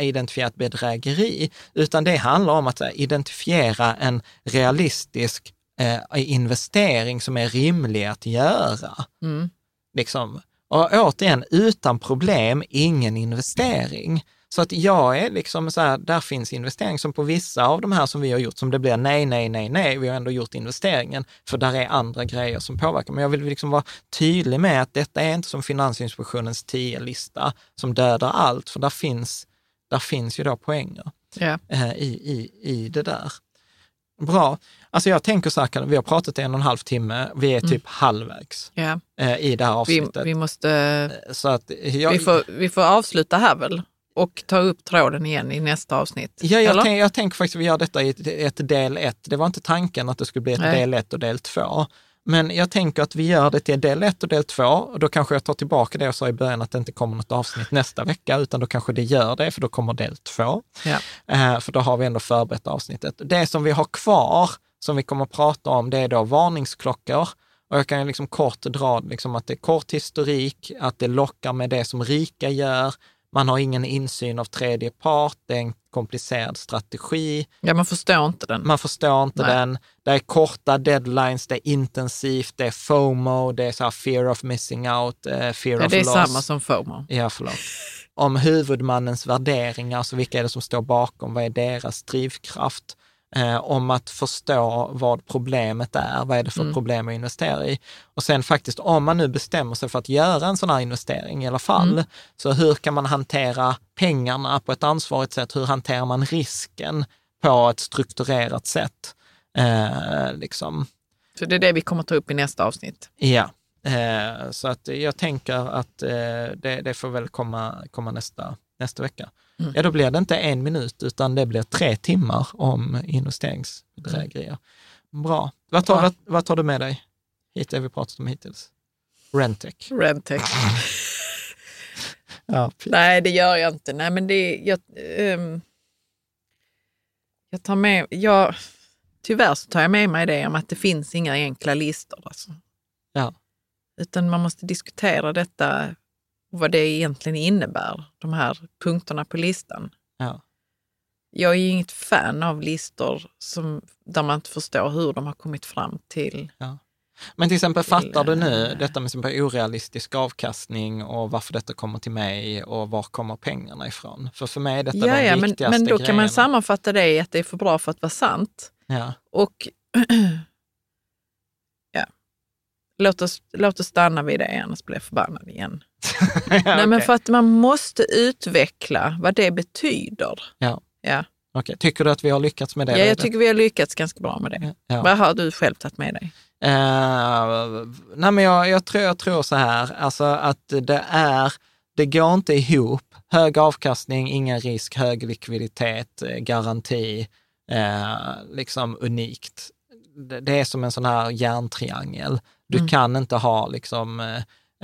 identifiera ett bedrägeri, utan det handlar om att identifiera en realistisk eh, investering som är rimlig att göra. Mm. Liksom. Och återigen, utan problem, ingen investering. Så att jag är liksom så här, där finns investering som på vissa av de här som vi har gjort, som det blir nej, nej, nej, nej, vi har ändå gjort investeringen, för där är andra grejer som påverkar. Men jag vill liksom vara tydlig med att detta är inte som Finansinspektionens tio lista som dödar allt, för där finns, där finns ju då poänger yeah. i, i, i det där. Bra. Alltså jag tänker så här, vi har pratat en och en halv timme, vi är typ mm. halvvägs yeah. i det här avsnittet. Vi, vi måste... Eh, så att jag, vi, får, vi får avsluta här väl? och ta upp tråden igen i nästa avsnitt? Ja, jag, tänk, jag tänker faktiskt att vi gör detta i ett, ett del ett. Det var inte tanken att det skulle bli ett Nej. del ett och del två. Men jag tänker att vi gör det till del ett och del två och då kanske jag tar tillbaka det jag sa i början att det inte kommer något avsnitt nästa vecka, utan då kanske det gör det, för då kommer del två. Ja. Uh, för då har vi ändå förberett avsnittet. Det som vi har kvar, som vi kommer att prata om, det är då varningsklockor. Och jag kan liksom kort dra liksom att det är kort historik, att det lockar med det som rika gör, man har ingen insyn av tredje part, det är en komplicerad strategi. Ja, man förstår inte den. Man förstår inte Nej. den. Det är korta deadlines, det är intensivt, det är FOMO, det är så här fear of missing out, eh, fear Ja, of det är loss. samma som FOMO. Ja, förlåt. Om huvudmannens värderingar, alltså vilka är det som står bakom, vad är deras drivkraft? Eh, om att förstå vad problemet är, vad är det för Mm. problem att investera i? Och sen faktiskt, om man nu bestämmer sig för att göra en sån här investering i alla fall, Mm. så hur kan man hantera pengarna på ett ansvarigt sätt? Hur hanterar man risken på ett strukturerat sätt? Eh, liksom. Så det är det vi kommer ta upp i nästa avsnitt. Ja, eh, så att jag tänker att eh, det, det får väl komma, komma nästa, nästa vecka. Mm. Ja, då blir det inte en minut, utan det blir tre timmar om investeringsbedrägerier. Bra. Vad tar, Bra. vad, vad tar du med dig? Hit det vi pratat om hittills. Rentec. Redtech. Ja, Nej, det gör jag inte. Nej, men det, jag, ehm, jag tar med, jag, tyvärr så tar jag med mig det om att det finns inga enkla listor. Alltså. Ja. Utan man måste diskutera detta, vad det egentligen innebär, de här punkterna på listan. ja. Jag är ju inget fan av listor som, där man inte förstår hur de har kommit fram till... Men till exempel, fattar du nu eh, detta med till exempel orealistisk avkastning och varför detta kommer till mig och var kommer pengarna ifrån? För för mig är detta Ja, de ja men, viktigaste men då kan man sammanfatta det i att det är för bra för att vara sant. Ja. Och ja, låt oss, låt oss stanna vid det, annars blir jag förbannad igen. Nej, men okej. för att man måste utveckla vad det betyder. Ja. Ja, Okej. Tycker du att vi har lyckats med det? ja jag redan? tycker vi har lyckats ganska bra med det. Ja. Vad har du själv tagit med dig? Eh, nej men jag, jag, tror, jag tror så här, alltså att det är, det går inte ihop. Hög avkastning, ingen risk, hög likviditet, eh, garanti, eh, liksom unikt. Det, det är som en sån här järntriangel. Du Mm. kan inte ha liksom eh,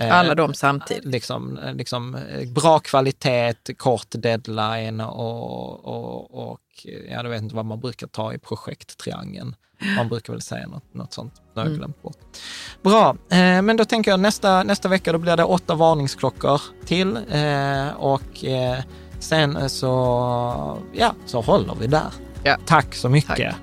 Alla de samtidigt. Liksom, eh, liksom eh, bra kvalitet, kort deadline och, och, och ja, jag vet inte vad man brukar ta i projekttriangeln. Man brukar väl säga något, något sånt, det har jag Mm. glömt bort. Bra, eh, men då tänker jag nästa, nästa vecka då blir det åtta varningsklockor till eh, och eh, sen så, ja, så håller vi där. Ja. Tack så mycket. Tack.